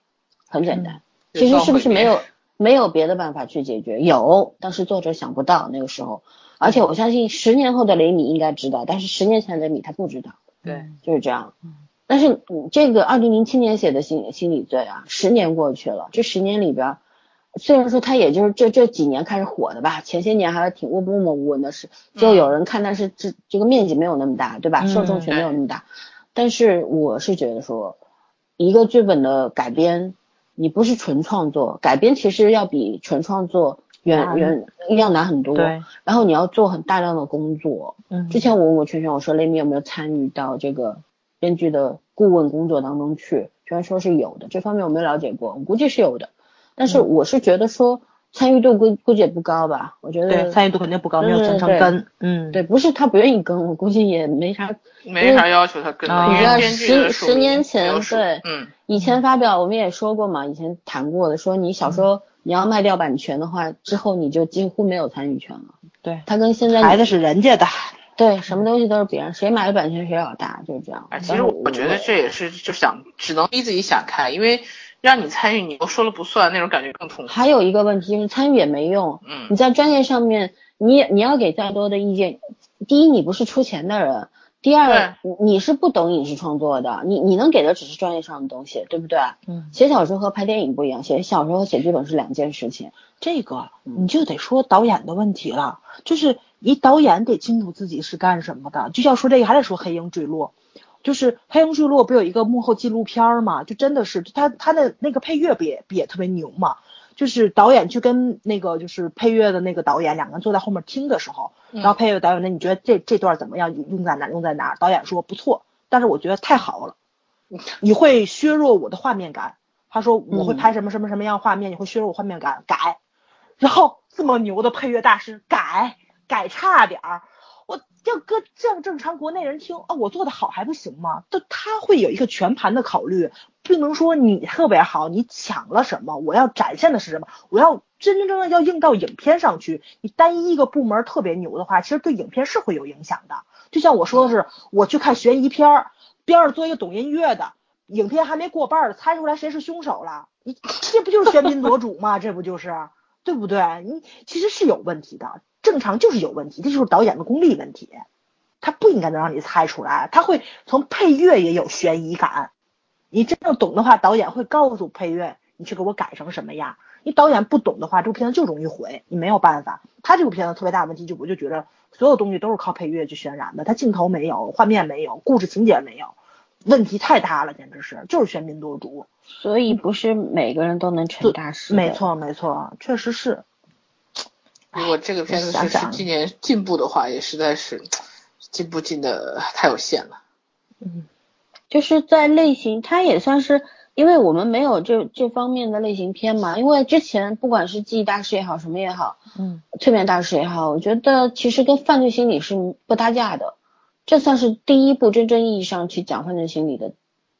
很简单。就其实是不是没有没有别的办法去解决？有，但是作者想不到那个时候。而且我相信十年后的雷米应该知道，但是十年前的雷米他不知道，对，就是这样。但是你这个二零零七年写的心心理罪啊，十年过去了，这十年里边儿，虽然说他也就是这这几年开始火的吧，前些年还是挺默默无闻的事，就有人看，但是这这个面积没有那么大，对吧？嗯受众群没有那么大。但是我是觉得说，一个剧本的改编，你不是纯创作，改编其实要比纯创作远远要难很多。对，然后你要做很大量的工作。嗯之前我问过圈圈，我说雷米有没有参与到这个编剧的顾问工作当中去？虽然说是有的，这方面我没有了解过，我估计是有的。但是嗯我是觉得说参与度估估计也不高吧，我觉得对参与度肯定不高，没有对对层层跟。嗯，对，不是他不愿意跟，我估计也没啥。没啥要求他跟啊的，因你知道为编剧的十十年前对嗯，以前发表我们也说过嘛，以前谈过的，说你小说你要卖掉版权的话，之后你就几乎没有参与权了。对，他跟现在孩子是人家的。对什么东西都是别人，谁买的版权谁老大，就是这样。哎，其实我觉得这也是就想只能逼自己想开，因为让你参与你又说了不算，那种感觉更痛苦。还有一个问题就是参与也没用，嗯你在专业上面，你你要给再多的意见，第一你不是出钱的人，第二你你是不懂影视创作的，你你能给的只是专业上的东西，对不对？嗯，写小说和拍电影不一样，写小说和写剧本是两件事情。这个你就得说导演的问题了，就是你导演得清楚自己是干什么的。就像说这个，还得说《黑鹰坠落》，就是《黑鹰坠落》不有一个幕后纪录片儿嘛？就真的是他他的那个配乐不也不也特别牛嘛？就是导演去跟那个就是配乐的那个导演两个人坐在后面听的时候，嗯然后配乐导演那你觉得这这段怎么样？用在哪儿？用在哪儿？导演说不错，但是我觉得太好了，你会削弱我的画面感。他说我会拍什么什么什么样画面，你会削弱我画面感，改。然后这么牛的配乐大师改改差点儿，我要搁正正常国内人听啊，我做的好还不行吗？就他会有一个全盘的考虑，不能说你特别好，你抢了什么，我要展现的是什么，我要真真正正要映到影片上去。你单一一个部门特别牛的话，其实对影片是会有影响的。就像我说的是，我去看悬疑片儿，边上做一个懂音乐的。影片还没过半儿，猜出来谁是凶手了，你这不就是喧宾夺主吗？这不就是，对不对？你其实是有问题的，正常就是有问题，这就是导演的功力问题，他不应该能让你猜出来，他会从配乐也有悬疑感，你真正懂的话，导演会告诉配乐，你去给我改成什么样。你导演不懂的话，这部片子就容易毁，你没有办法。他这部片子特别大的问题就我就觉得所有东西都是靠配乐去渲染的，他镜头没有，画面没有，故事情节没有。问题太大了，简直是就是喧宾夺主，所以不是每个人都能成大事。没，错没错，确实是。如果这个片子是想想十几年进步的话，也实在是进步进的太有限了。嗯，就是在类型，它也算是，因为我们没有这这方面的类型片嘛。因为之前不管是记忆大师也好，什么也好，嗯，催眠大师也好，我觉得其实跟犯罪心理是不搭架的。这算是第一部真正意义上去讲犯罪心理的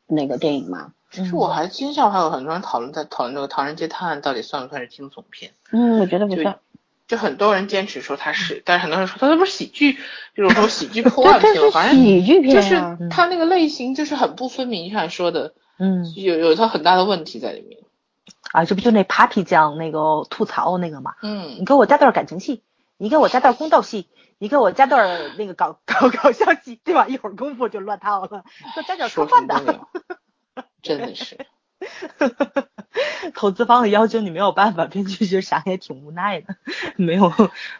那个电影嘛？其实我还今夏还有很多人讨论在讨论这个《唐人街探案》到底算不算是惊悚片。嗯，我觉得不算。就很多人坚持说它是，但是很多人说它那不是喜剧，就是说喜剧 破案这片，反是正喜剧片就是啊。它那个类型就是很不分明，像你说的，嗯，有有它很大的问题在里面。啊，这不就那 Papi 酱那个吐槽那个嘛？嗯你给我加段感情戏，你给我加段宫斗戏，你给我加段那个搞搞搞笑戏，对吧？一会儿功夫就乱套了，就加点科说幻什么都的。真的是。投资方的要求你没有办法，编剧就想也挺无奈的，没有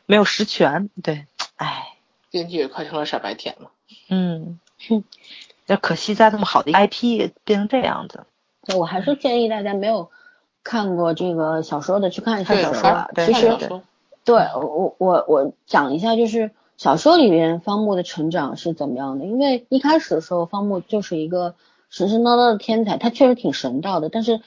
没有实权，对，唉，编剧也快成了傻白甜了。嗯，哼，那可惜在这么好的一个 IP 变成这样子，我还是建议大家没有看过这个小说的去看一下小说。对其实小说对我我我讲一下，就是小说里面方木的成长是怎么样的。因为一开始的时候，方木就是一个神神叨叨的天才，他确实挺神道的。但是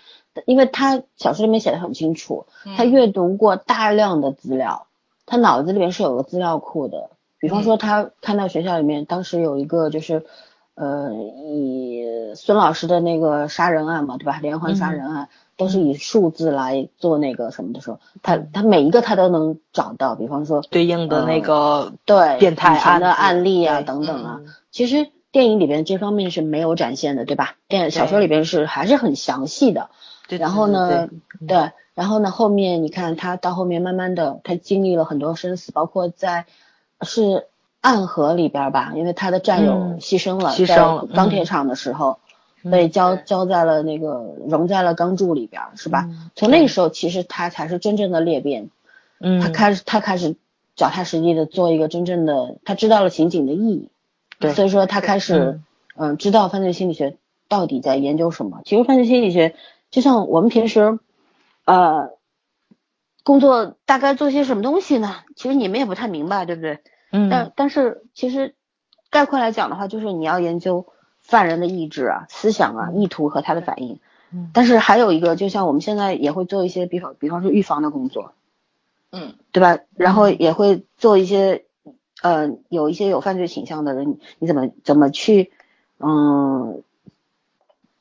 因为他小说里面写的很清楚，他嗯阅读过大量的资料，他脑子里面是有个资料库的。比方说，他看到学校里面当时有一个就是，呃，以孙老师的那个杀人案嘛，对吧？连环杀人案、都是以数字来做那个什么的时候，他他每一个他都能找到。比方说，对应的那个对变态以前的案例啊等等啊，嗯其实电影里边这方面是没有展现的，对吧？电小说里边是还是很详细的。对然后呢，对对，然后呢，后面你看他到后面慢慢的，他经历了很多生死，包括在是暗河里边吧，因为他的战友嗯牺牲了，牺牲了在钢铁嗯厂的时候，嗯被浇浇在了那个融在了钢柱里边，是吧？嗯从那个时候，其实他才是真正的裂变，嗯，他开始他开始脚踏实地的做一个真正的，他知道了刑警的意义，对所以说他开始嗯、知道犯罪心理学到底在研究什么。其实犯罪心理学就像我们平时呃工作大概做些什么东西呢？其实你们也不太明白，对不对？嗯但但是其实概括来讲的话，就是你要研究犯人的意志啊、思想啊、意图和他的反应。嗯但是还有一个，就像我们现在也会做一些，比方比方说预防的工作，嗯对吧？然后也会做一些，呃，有一些有犯罪倾向的人，你怎么怎么去，嗯，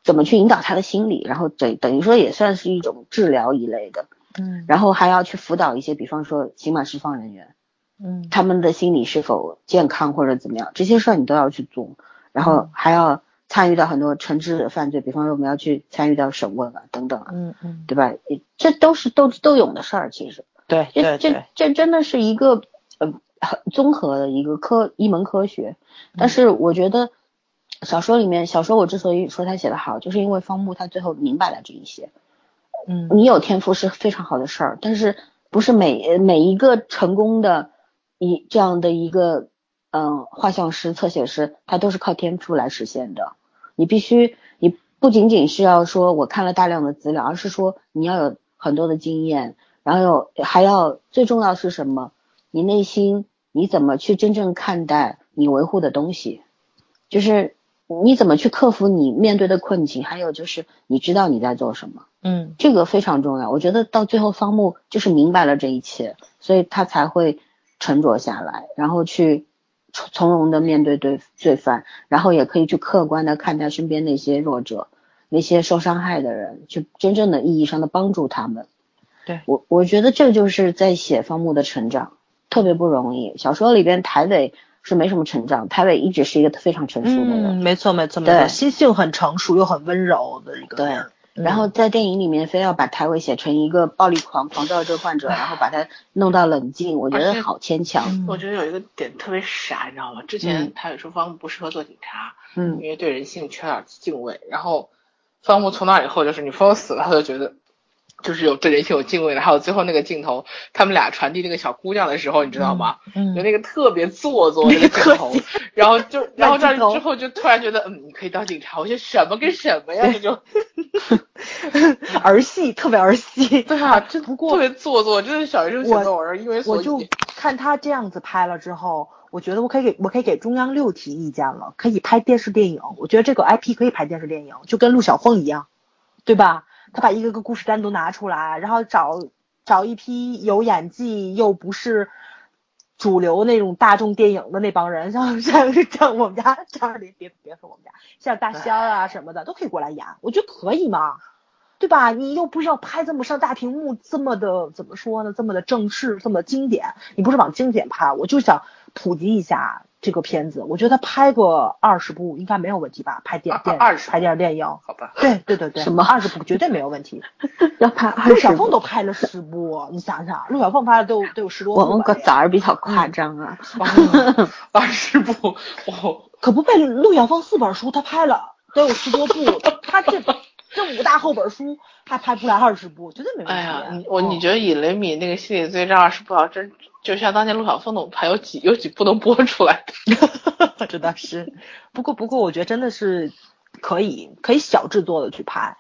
怎么去引导他的心理，然后等等于说也算是一种治疗一类的，嗯然后还要去辅导一些，比方说刑满释放人员，嗯他们的心理是否健康或者怎么样，这些事儿你都要去做，然后还要参与到很多惩治犯罪，比方说我们要去参与到审问啊等等啊，嗯嗯，对吧？这都是斗智斗勇的事儿，其实。对这这这真的是一个呃很综合的一个科一门科学，但是我觉得小说里面小说我之所以说他写的好，就是因为方木他最后明白了这一些。嗯你有天赋是非常好的事儿，但是不是每每一个成功的一这样的一个嗯画像师、侧写师，他都是靠天赋来实现的。你必须，你不仅仅是要说我看了大量的资料，而是说你要有很多的经验，然后有还要最重要是什么？你内心你怎么去真正看待你维护的东西？就是你怎么去克服你面对的困境，还有就是你知道你在做什么。嗯这个非常重要。我觉得到最后方木就是明白了这一切，所以他才会沉着下来，然后去从从容的面对对罪犯，然后也可以去客观的看待身边那些弱者、那些受伤害的人，去真正的意义上的帮助他们。对我，我觉得这就是在写方木的成长，特别不容易。小说里边台伟是没什么成长，台伟一直是一个非常成熟的人。嗯，没错没错没对错，心性很成熟又很温柔的一个对然后在电影里面非要把台伟写成一个暴力狂、狂躁症患者，然后把他弄到冷静，我觉得好牵强。嗯我觉得有一个点特别傻，你知道吗？之前台伟说方木不适合做警察，嗯因为对人性缺点敬畏。然后方木从那以后，就是你封死了，他就觉得就是有对人性有敬畏的。还有最后那个镜头，他们俩传递那个小姑娘的时候，你知道吗？嗯就那个特别做作的那个镜头，然后就然后这儿之后就突然觉得，嗯，你可以当警察。我觉得什么跟什么呀，这就 儿戏特别儿戏。对啊，这不过特别做作，真的小学生写作文，因为我就看他这样子拍了之后，我觉得我可以给我可以给中央六提意见了，可以拍电视电影。我觉得这个 IP 可以拍电视电影，就跟陆小凤一样，对吧？他把一个个故事单独拿出来，然后找找一批有演技又不是主流那种大众电影的那帮人，像像像我们家张二林，别别说我们家，像大仙啊什么的都可以过来演，我觉得可以嘛。对吧？你又不是要拍这么上大屏幕，这么的怎么说呢？这么的正式，这么经典，你不是往经典拍，我就想普及一下这个片子，我觉得他拍个二十部应该没有问题吧？拍电电二十拍电视电影，好吧，对对对对，什么二十部绝对没有问题。要拍二陆小，凤都拍了十部，你想想，陆小凤拍了都有都有十多部吧。我们个崽儿比较夸张啊。二十部，哦可不被陆小凤四本书他拍了都有十多部，他这 这五大厚本书还拍不来二十部，绝对没问题。哎呀，你我嗯你觉得以雷米那个心理罪这二十部啊，真就像当年陆小凤那种拍有几有几部能播出来的。真的是，不过不过我觉得真的是可以可以小制作的去拍，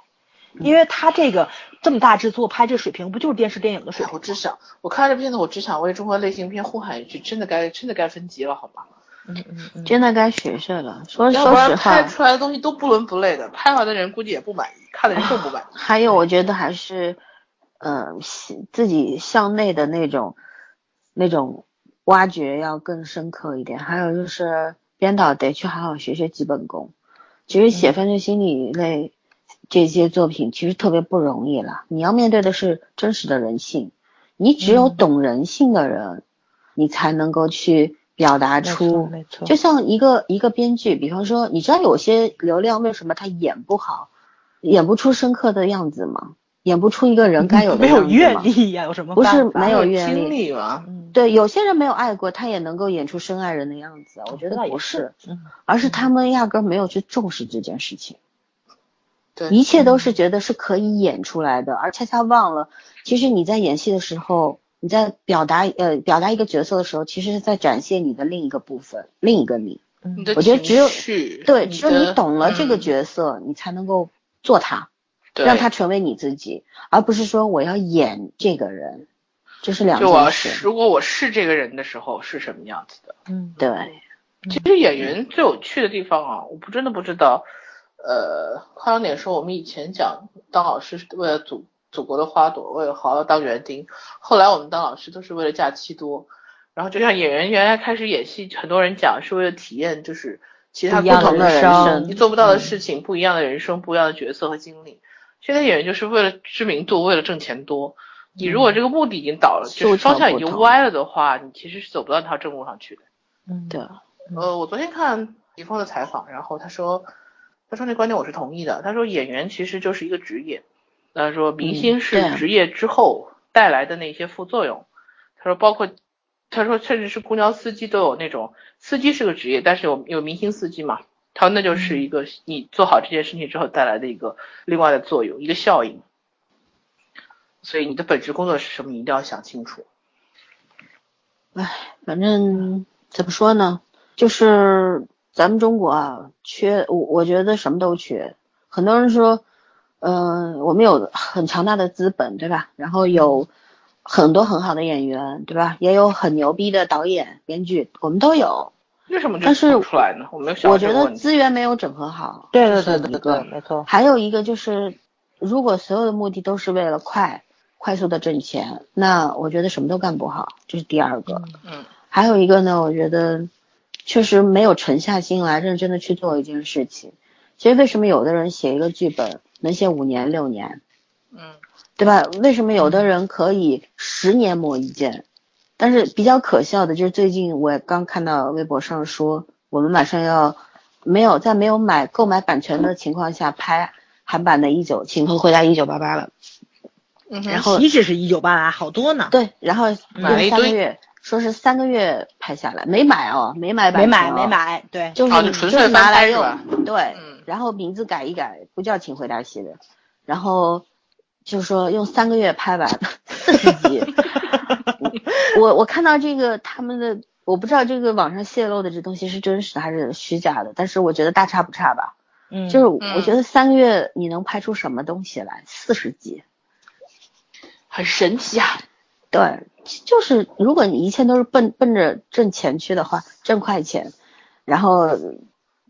因为他这个这么大制作拍这水平，不就是电视电影的水平，我平？只想，我看这片子，我只想为中国类型片呼喊一句：真的该真的该分级了，好吗？嗯嗯嗯，真的该学学了。说说实话拍，出来的东西都不伦不类的，拍完的人估计也不满意，看的人更不满意。还有我觉得还是，呃，自己向内的那种那种挖掘要更深刻一点。还有就是编导得去好好学学基本功。其实写犯罪心理类这些作品其实特别不容易了，你要面对的是真实的人性，你只有嗯懂人性的人，你才能够去表达出没错，就像一个一个编剧，比方说，你知道有些流量为什么他演不好，演不出深刻的样子吗？演不出一个人该有的 没有样子吗？阅历呀，有什么不是办法？没有阅历。对，有些人没有爱过，他也能够演出深爱人的样子。我觉得不是，，嗯，而是他们压根儿没有去重视这件事情，对，一切都是觉得是可以演出来的，而恰恰忘了，其实你在演戏的时候，你在表达呃表达一个角色的时候，其实是在展现你的另一个部分，另一个你。你的我觉得只有对，只有你懂了这个嗯角色，你才能够做他。让他成为你自己，而不是说我要演这个人，这是两就我要件是事。如果我是这个人的时候是什么样子的？嗯，对，其实演员最有趣的地方啊，我不真的不知道。呃，夸张点说，我们以前讲当老师是为了祖祖国的花朵，为了好好当园丁。后来我们当老师都是为了假期多。然后就像演员原来开始演戏，很多人讲是为了体验就是其他不同的人人生生，你做不到的事情，不一样的人生，不一样的角色和经历。现在演员就是为了知名度，为了挣钱多。你如果这个目的已经倒了，就是方向已经歪了的话，你其实是走不到那条正路上去的。嗯，对，呃，我昨天看李峰的采访，然后他说，他说那观点我是同意的。他说演员其实就是一个职业，他说明星是职业之后带来的那些副作用。他说包括，他说甚至是公交司机都有那种，司机是个职业，但是有有明星司机嘛，他说那就是一个你做好这件事情之后带来的一个另外的作用，一个效应。所以你的本职工作是什么，你一定要想清楚。唉，反正怎么说呢，就是咱们中国啊，缺我我觉得什么都缺。很多人说，嗯、我们有很强大的资本，对吧？然后有很多很好的演员，对吧？也有很牛逼的导演、编剧，我们都有。为什么就但是不出来呢？我没有想我觉得。资源没有整合好，对对对对对，没错，还有一个就是，如果所有的目的都是为了快快速的挣钱，那我觉得什么都干不好，这是第二个。嗯还有一个呢，我觉得确实没有沉下心来认真的去做一件事情。其实为什么有的人写一个剧本能写五年六年，嗯对吧？为什么有的人可以十年磨一剑？但是比较可笑的就是最近我刚看到微博上说，我们马上要没有在没有买购买版权的情况下拍韩版的《一九请回答一九八八》了。嗯哼，然后岂止是一九八八，好多呢。对，然后买了一堆三个月，说是三个月拍下来，没买哦，没买版没买权哦没，买，对，就是、哦就纯粹是拿来用，对，嗯然后名字改一改，不叫请回答系列，然后就是说用三个月拍完四十集。我我看到这个他们的，我不知道这个网上泄露的这东西是真实的还是虚假的，但是我觉得大差不差吧。嗯，就是嗯我觉得三个月你能拍出什么东西来？四十集，很神奇啊。对，就是如果你一切都是奔奔着挣钱去的话，挣快钱，然后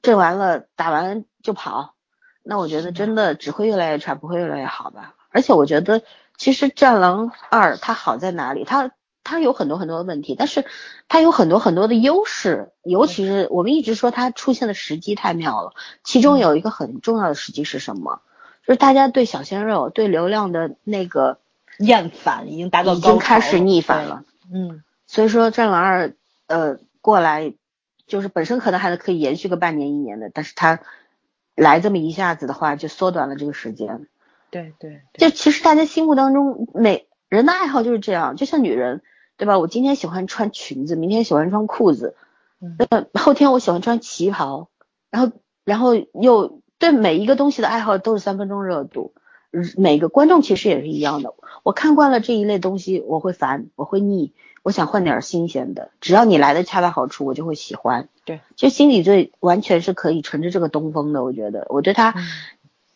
挣完了打完就跑，那我觉得真的只会越来越差，不会越来越好吧。而且我觉得其实《战狼二》它好在哪里？它它有很多很多的问题，但是它有很多很多的优势，尤其是我们一直说它出现的时机太妙了。其中有一个很重要的时机是什么？就是大家对小鲜肉、对流量的那个厌烦已经达到已经开始逆反了。嗯所以说《战狼二》呃过来就是本身可能还可以延续个半年一年的，但是它来这么一下子的话，就缩短了这个时间。对对，就其实大家心目当中每人的爱好就是这样，就像女人，对吧？我今天喜欢穿裙子，明天喜欢穿裤子，呃，后天我喜欢穿旗袍，然后然后又对每一个东西的爱好都是三分钟热度。每个观众其实也是一样的，我看惯了这一类东西，我会烦，我会腻，我想换点新鲜的。只要你来的恰到好处，我就会喜欢。对，就心里最完全是可以乘着这个东风的，我觉得。我对他，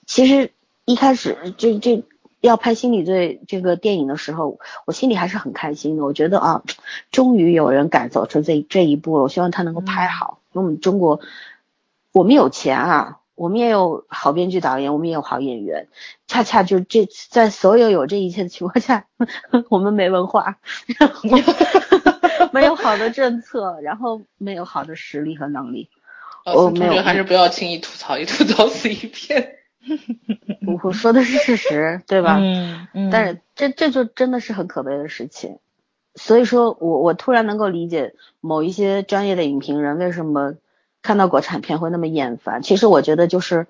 其实一开始这这要拍心理罪这个电影的时候，我心里还是很开心的。我觉得啊，终于有人敢走出这这一步了。我希望他能够拍好，因为我们中国，我们有钱啊。我们也有好编剧导演，我们也有好演员，恰恰就这在所有有这一切的情况下，我们没文化，然后没有好的政策，然后没有好的实力和能力。我没有，还是不要轻易吐槽，一吐槽死一片。我说的是事实，对吧？嗯嗯。但是这这就真的是很可悲的事情。所以说我我突然能够理解某一些专业的影评人为什么。看到国产片会那么厌烦，其实我觉得就是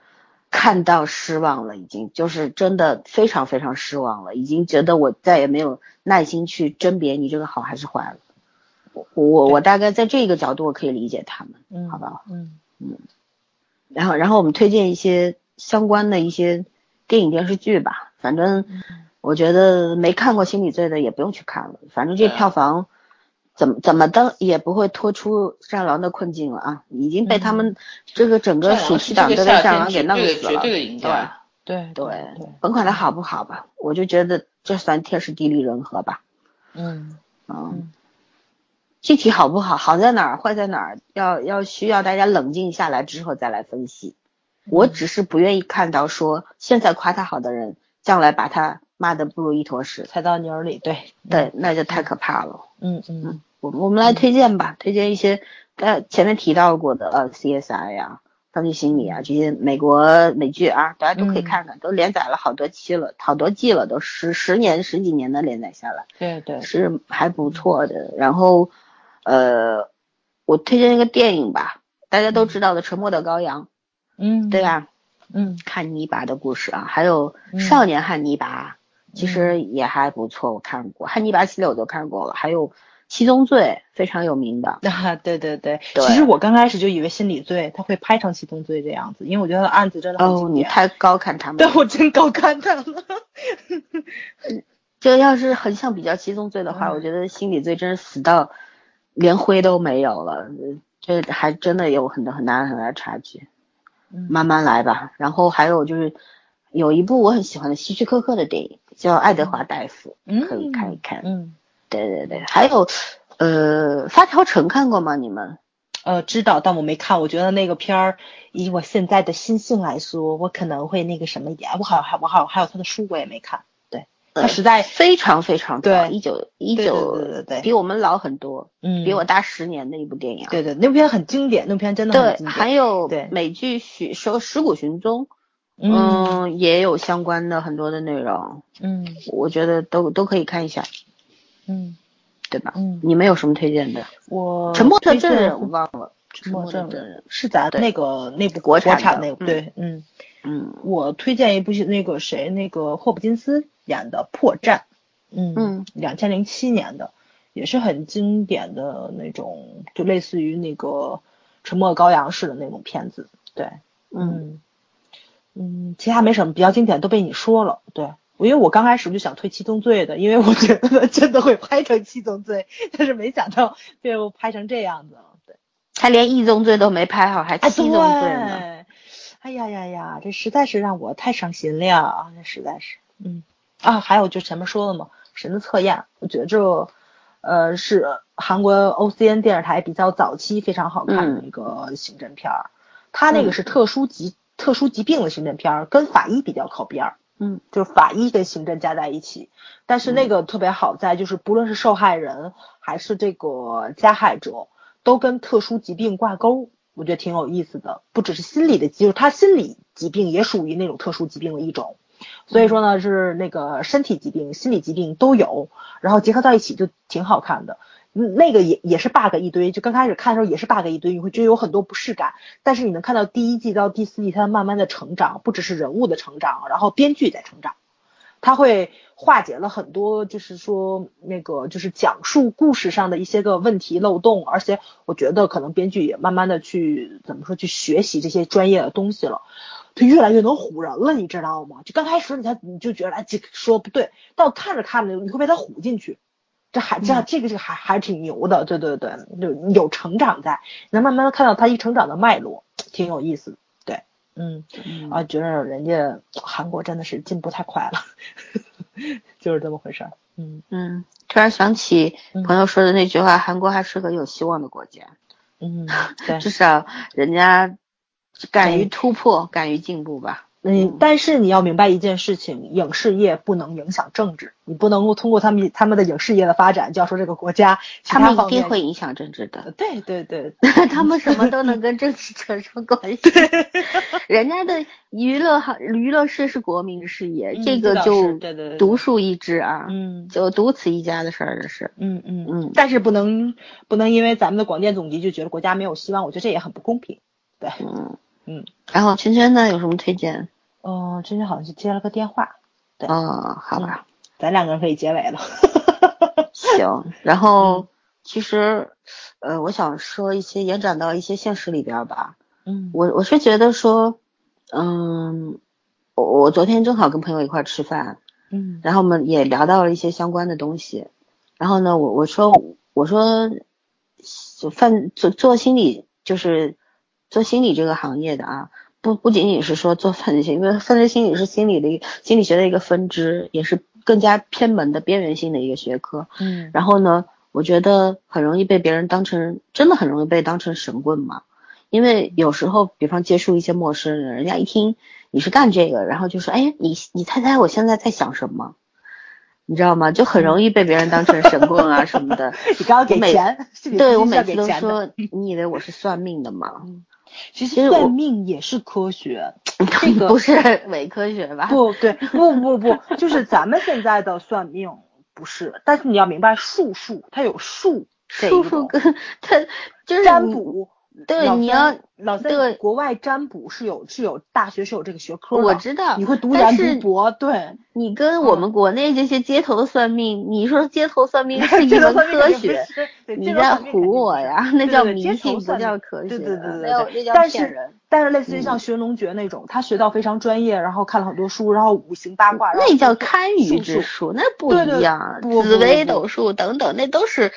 看到失望了，已经就是真的非常非常失望了，已经觉得我再也没有耐心去甄别你这个好还是坏了。我我我大概在这个角度我可以理解他们，嗯，好吧？嗯嗯。然后然后我们推荐一些相关的一些电影电视剧吧，反正我觉得没看过《心理罪》的也不用去看了，反正这票房。怎么怎么的也不会脱出《战狼》的困境了啊！已经被他们这个整个暑期档都被《战狼》给弄死了。对对对，甭管它好不好吧，我就觉得这算天时地利人和吧。嗯嗯，具体好不好，好在哪儿，坏在哪儿，要要需要大家冷静下来之后再来分析。我只是不愿意看到说现在夸他好的人，将来把他。骂的不如一坨屎，踩到泥里。对对，那就太可怕了。嗯嗯，我我们来推荐吧，推荐一些呃前面提到过的呃 CSI 呀、犯罪心理啊这些美国美剧啊，大家都可以看看，都连载了好多期了，好多季了，都十十年十几年的连载下来。对对，是还不错的。然后呃，我推荐一个电影吧，大家都知道的《沉默的羔羊》。嗯，对吧？嗯，汉尼拔的故事啊，还有少年汉尼拔。其实也还不错，我看过《汉尼拔》系列我都看过了，还有《七宗罪》非常有名的。啊，对对对，其实我刚开始就以为《心理罪》他会拍成《七宗罪》这样子，因为我觉得案子真的哦，你太高看他们。对，我真高看他了。这要是横向比较《七宗罪》的话，我觉得《心理罪》真是死到连灰都没有了，这还真的有很多很大很大的差距。慢慢来吧。然后还有就是有一部我很喜欢的希区柯克的电影。叫爱德华大夫，可以看一看。嗯，对对对，还有，呃，发条城看过吗？你们？呃，知道，但我没看。我觉得那个片儿，以我现在的心性来说，我可能会那个什么一点。我好还我好还有他的书我也没看。对，他实在非常非常对，一九一九对对对，比我们老很多，嗯，比我大十年的一部电影。对对，那部片很经典，那部片真的很经典。对，还有美剧《寻说尸骨寻踪》。嗯，也有相关的很多的内容，嗯，我觉得都都可以看一下，嗯，对吧？嗯，你们有什么推荐的？我沉默的证人我忘了，沉默的证人是咱那个那部国产那部，对，嗯嗯，我推荐一部那个谁，那个霍普金斯演的《破绽》，嗯嗯，两千零七年的，也是很经典的那种，就类似于那个沉默羔羊式的那种片子，对，嗯。嗯，其他没什么比较经典，都被你说了。对，因为我刚开始就想推《七宗罪》的，因为我觉得真的会拍成《七宗罪》，但是没想到被我拍成这样子了。对，他连《一宗罪》都没拍好，还《七宗罪》呢？哎呀呀呀，这实在是让我太伤心了啊！这实在是，嗯。啊，还有就前面说了嘛，《神的测验》，我觉得这呃是韩国 OCN 电视台比较早期非常好看的一个刑侦片儿，它那个是特殊疾。特殊疾病的刑侦片儿跟法医比较靠边儿，嗯，就是法医跟刑侦加在一起，但是那个特别好在就是不论是受害人还是这个加害者，都跟特殊疾病挂钩，我觉得挺有意思的。不只是心理的，就是他心理疾病也属于那种特殊疾病的一种，所以说呢是那个身体疾病、心理疾病都有，然后结合到一起就挺好看的。那个也也是 bug 一堆，就刚开始看的时候也是 bug 一堆，你会觉得有很多不适感。但是你能看到第一季到第四季它慢慢的成长，不只是人物的成长，然后编剧在成长，他会化解了很多就是说那个就是讲述故事上的一些个问题漏洞，而且我觉得可能编剧也慢慢的去怎么说去学习这些专业的东西了，他越来越能唬人了，你知道吗？就刚开始你才你就觉得哎这说不对，但看着看着你会被他唬进去。这还这这个这个还还挺牛的，对对对，就有成长在，能慢慢的看到他一成长的脉络，挺有意思，对，嗯啊，觉得人家韩国真的是进步太快了，就是这么回事儿，嗯。嗯，突然想起朋友说的那句话，韩国还是个有希望的国家，嗯，对，至少人家敢于突破，敢于进步吧。嗯，但是你要明白一件事情，影视业不能影响政治，你不能够通过他们他们的影视业的发展，就要说这个国家他们一定会影响政治的。对对 对，他们什么都能跟政治扯上关系。人家的娱乐行娱乐事是国民事业，这个就独树一帜啊，嗯，就独此一家的事儿，这是。嗯嗯嗯。但是不能不能因为咱们的广电总局就觉得国家没有希望，我觉得这也很不公平。对，嗯嗯。然后圈圈呢，有什么推荐？哦，今天好像是接了个电话，对，哦，好吧，咱两个人可以结尾了。行，然后其实，呃，我想说一些延展到一些现实里边吧。嗯，我我是觉得说，嗯，我我昨天正好跟朋友一块吃饭，嗯，然后我们也聊到了一些相关的东西，然后呢，我我说我说，犯做做心理就是做心理这个行业的啊。不不仅仅是说做犯罪心理，因为犯罪心理是心理的一心理学的一个分支，也是更加偏门的边缘性的一个学科。嗯，然后呢，我觉得很容易被别人当成，真的很容易被当成神棍嘛。因为有时候，比方接触一些陌生人，人家一听你是干这个，然后就说，哎，你你猜猜我现在在想什么？你知道吗？就很容易被别人当成神棍啊什么的。你刚刚给钱，对我每次都说，你以为我是算命的吗？其实算命也是科学，这个不是伪科学吧？不对，不不不，就是咱们现在的算命不是，但是你要明白术数，它有术，术数跟它就是占卜。对，你要老在国外占卜是有是有大学是有这个学科的，我知道，你会读研读博，对，你跟我们国内这些街头的算命，你说街头算命 是一门科学，你在唬我呀？那叫迷信，不叫科学，对对对对对，但是但是类似于像学龙诀那种，他学到非常专业，然后看了很多书，然后五行八卦，那叫堪舆之术，那不一样，紫微斗数等等，那都是。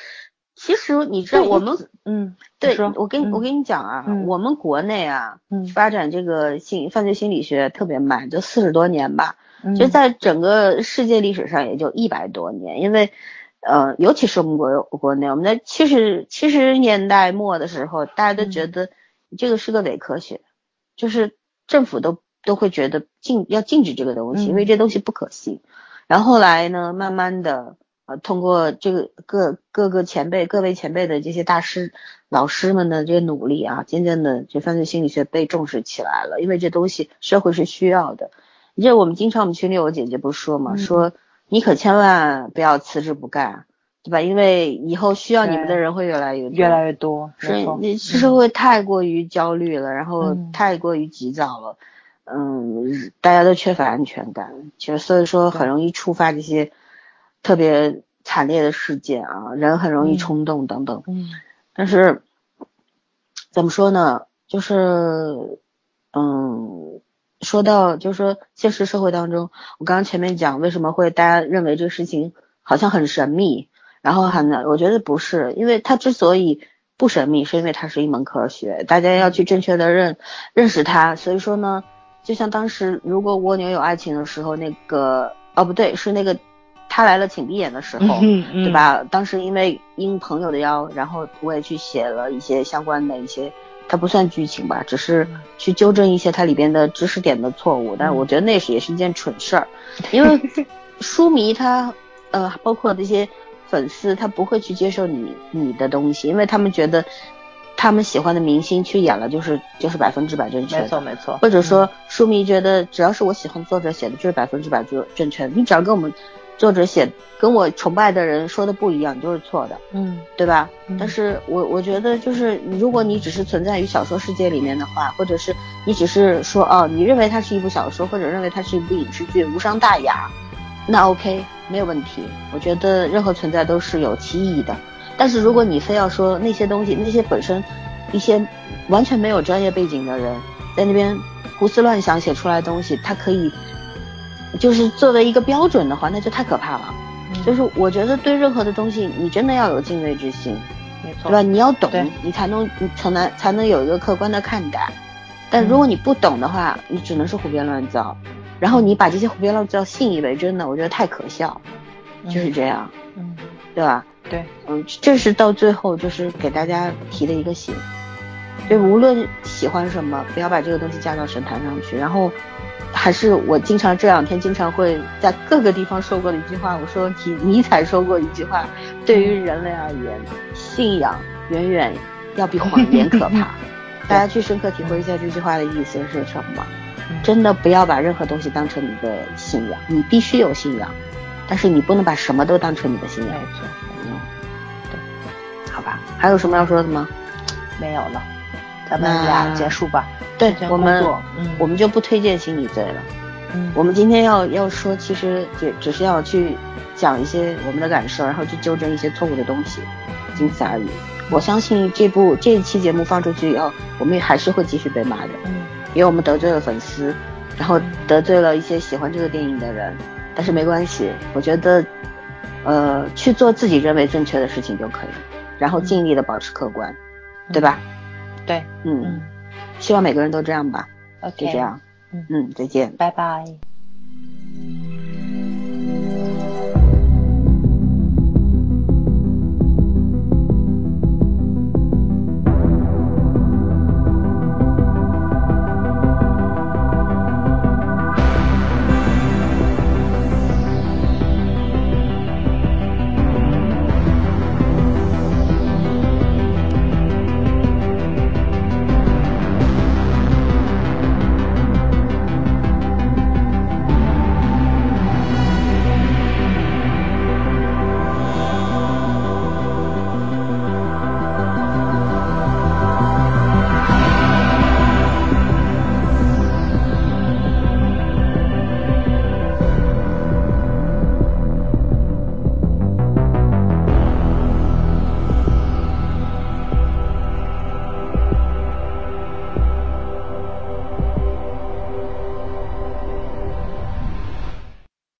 其实你知道我们，嗯，对我跟我跟你讲啊，我们国内啊，发展这个心犯罪心理学特别慢，就四十多年吧，就在整个世界历史上也就一百多年，因为，呃，尤其是我们国国内，我们在七十七十年代末的时候，大家都觉得这个是个伪科学，就是政府都都会觉得禁要禁止这个东西，因为这东西不可信。然后后来呢，慢慢的。呃，通过这个各各个前辈、各位前辈的这些大师、老师们的这些努力啊，渐渐的，这犯罪心理学被重视起来了。因为这东西社会是需要的。你这我们经常我们群里我姐姐不是说嘛，说你可千万不要辞职不干，对吧？因为以后需要你们的人会越来越多，越来越多。是，你社会太过于焦虑了，然后太过于急躁了，嗯，大家都缺乏安全感，其实所以说很容易触发这些。特别惨烈的事件啊，人很容易冲动等等。嗯，但是怎么说呢？就是，嗯，说到就是说现实社会当中，我刚刚前面讲为什么会大家认为这个事情好像很神秘，然后很，我觉得不是，因为它之所以不神秘，是因为它是一门科学，大家要去正确的认认识它。所以说呢，就像当时如果蜗牛有爱情的时候，那个哦不对，是那个。他来了，请闭眼的时候，对吧？当时因为应朋友的邀，然后我也去写了一些相关的一些，它不算剧情吧，只是去纠正一些它里边的知识点的错误。但是我觉得那是也是一件蠢事儿，因为书迷他呃，包括这些粉丝，他不会去接受你你的东西，因为他们觉得他们喜欢的明星去演了就是就是百分之百正确，没错没错。或者说书迷觉得只要是我喜欢作者写的，就是百分之百就正确。你只要跟我们。作者写跟我崇拜的人说的不一样，你就是错的，嗯对吧？嗯但是我我觉得就是，如果你只是存在于小说世界里面的话，或者是你只是说哦，你认为它是一部小说，或者认为它是一部影视剧，无伤大雅，那 OK 没有问题。我觉得任何存在都是有其意义的。但是如果你非要说那些东西，那些本身一些完全没有专业背景的人在那边胡思乱想写出来的东西，它可以就是作为一个标准的话，那就太可怕了。嗯。就是我觉得对任何的东西，你真的要有敬畏之心，没错，对吧？你要懂，你才能你才能才能有一个客观的看待。但如果你不懂的话，你只能是胡编乱造，然后你把这些胡编乱造信以为真的，我觉得太可笑，就是这样，嗯，对吧？对，嗯，这是到最后就是给大家提的一个醒，就无论喜欢什么，不要把这个东西架到神坛上去。然后，还是我经常这两天经常会在各个地方说过的一句话，我说尼尼采说过一句话，对于人类而言，信仰远远要比谎言可怕。大家去深刻体会一下这句话的意思是什么。嗯真的不要把任何东西当成你的信仰，你必须有信仰，但是你不能把什么都当成你的信没仰。错，嗯，好吧，还有什么要说的吗？没有了，咱们俩结束吧。对我们嗯我们就不推荐心理罪了。嗯我们今天要要说，其实只只是要去讲一些我们的感受，然后去纠正一些错误的东西，仅此而已。我相信这部这一期节目放出去以后，我们也还是会继续被骂的，嗯因为我们得罪了粉丝，然后得罪了一些喜欢这个电影的人。但是没关系，我觉得，呃，去做自己认为正确的事情就可以，然后尽力的保持客观，对吧？对，嗯，希望每个人都这样吧。OK，就这样，嗯嗯，再见，拜拜。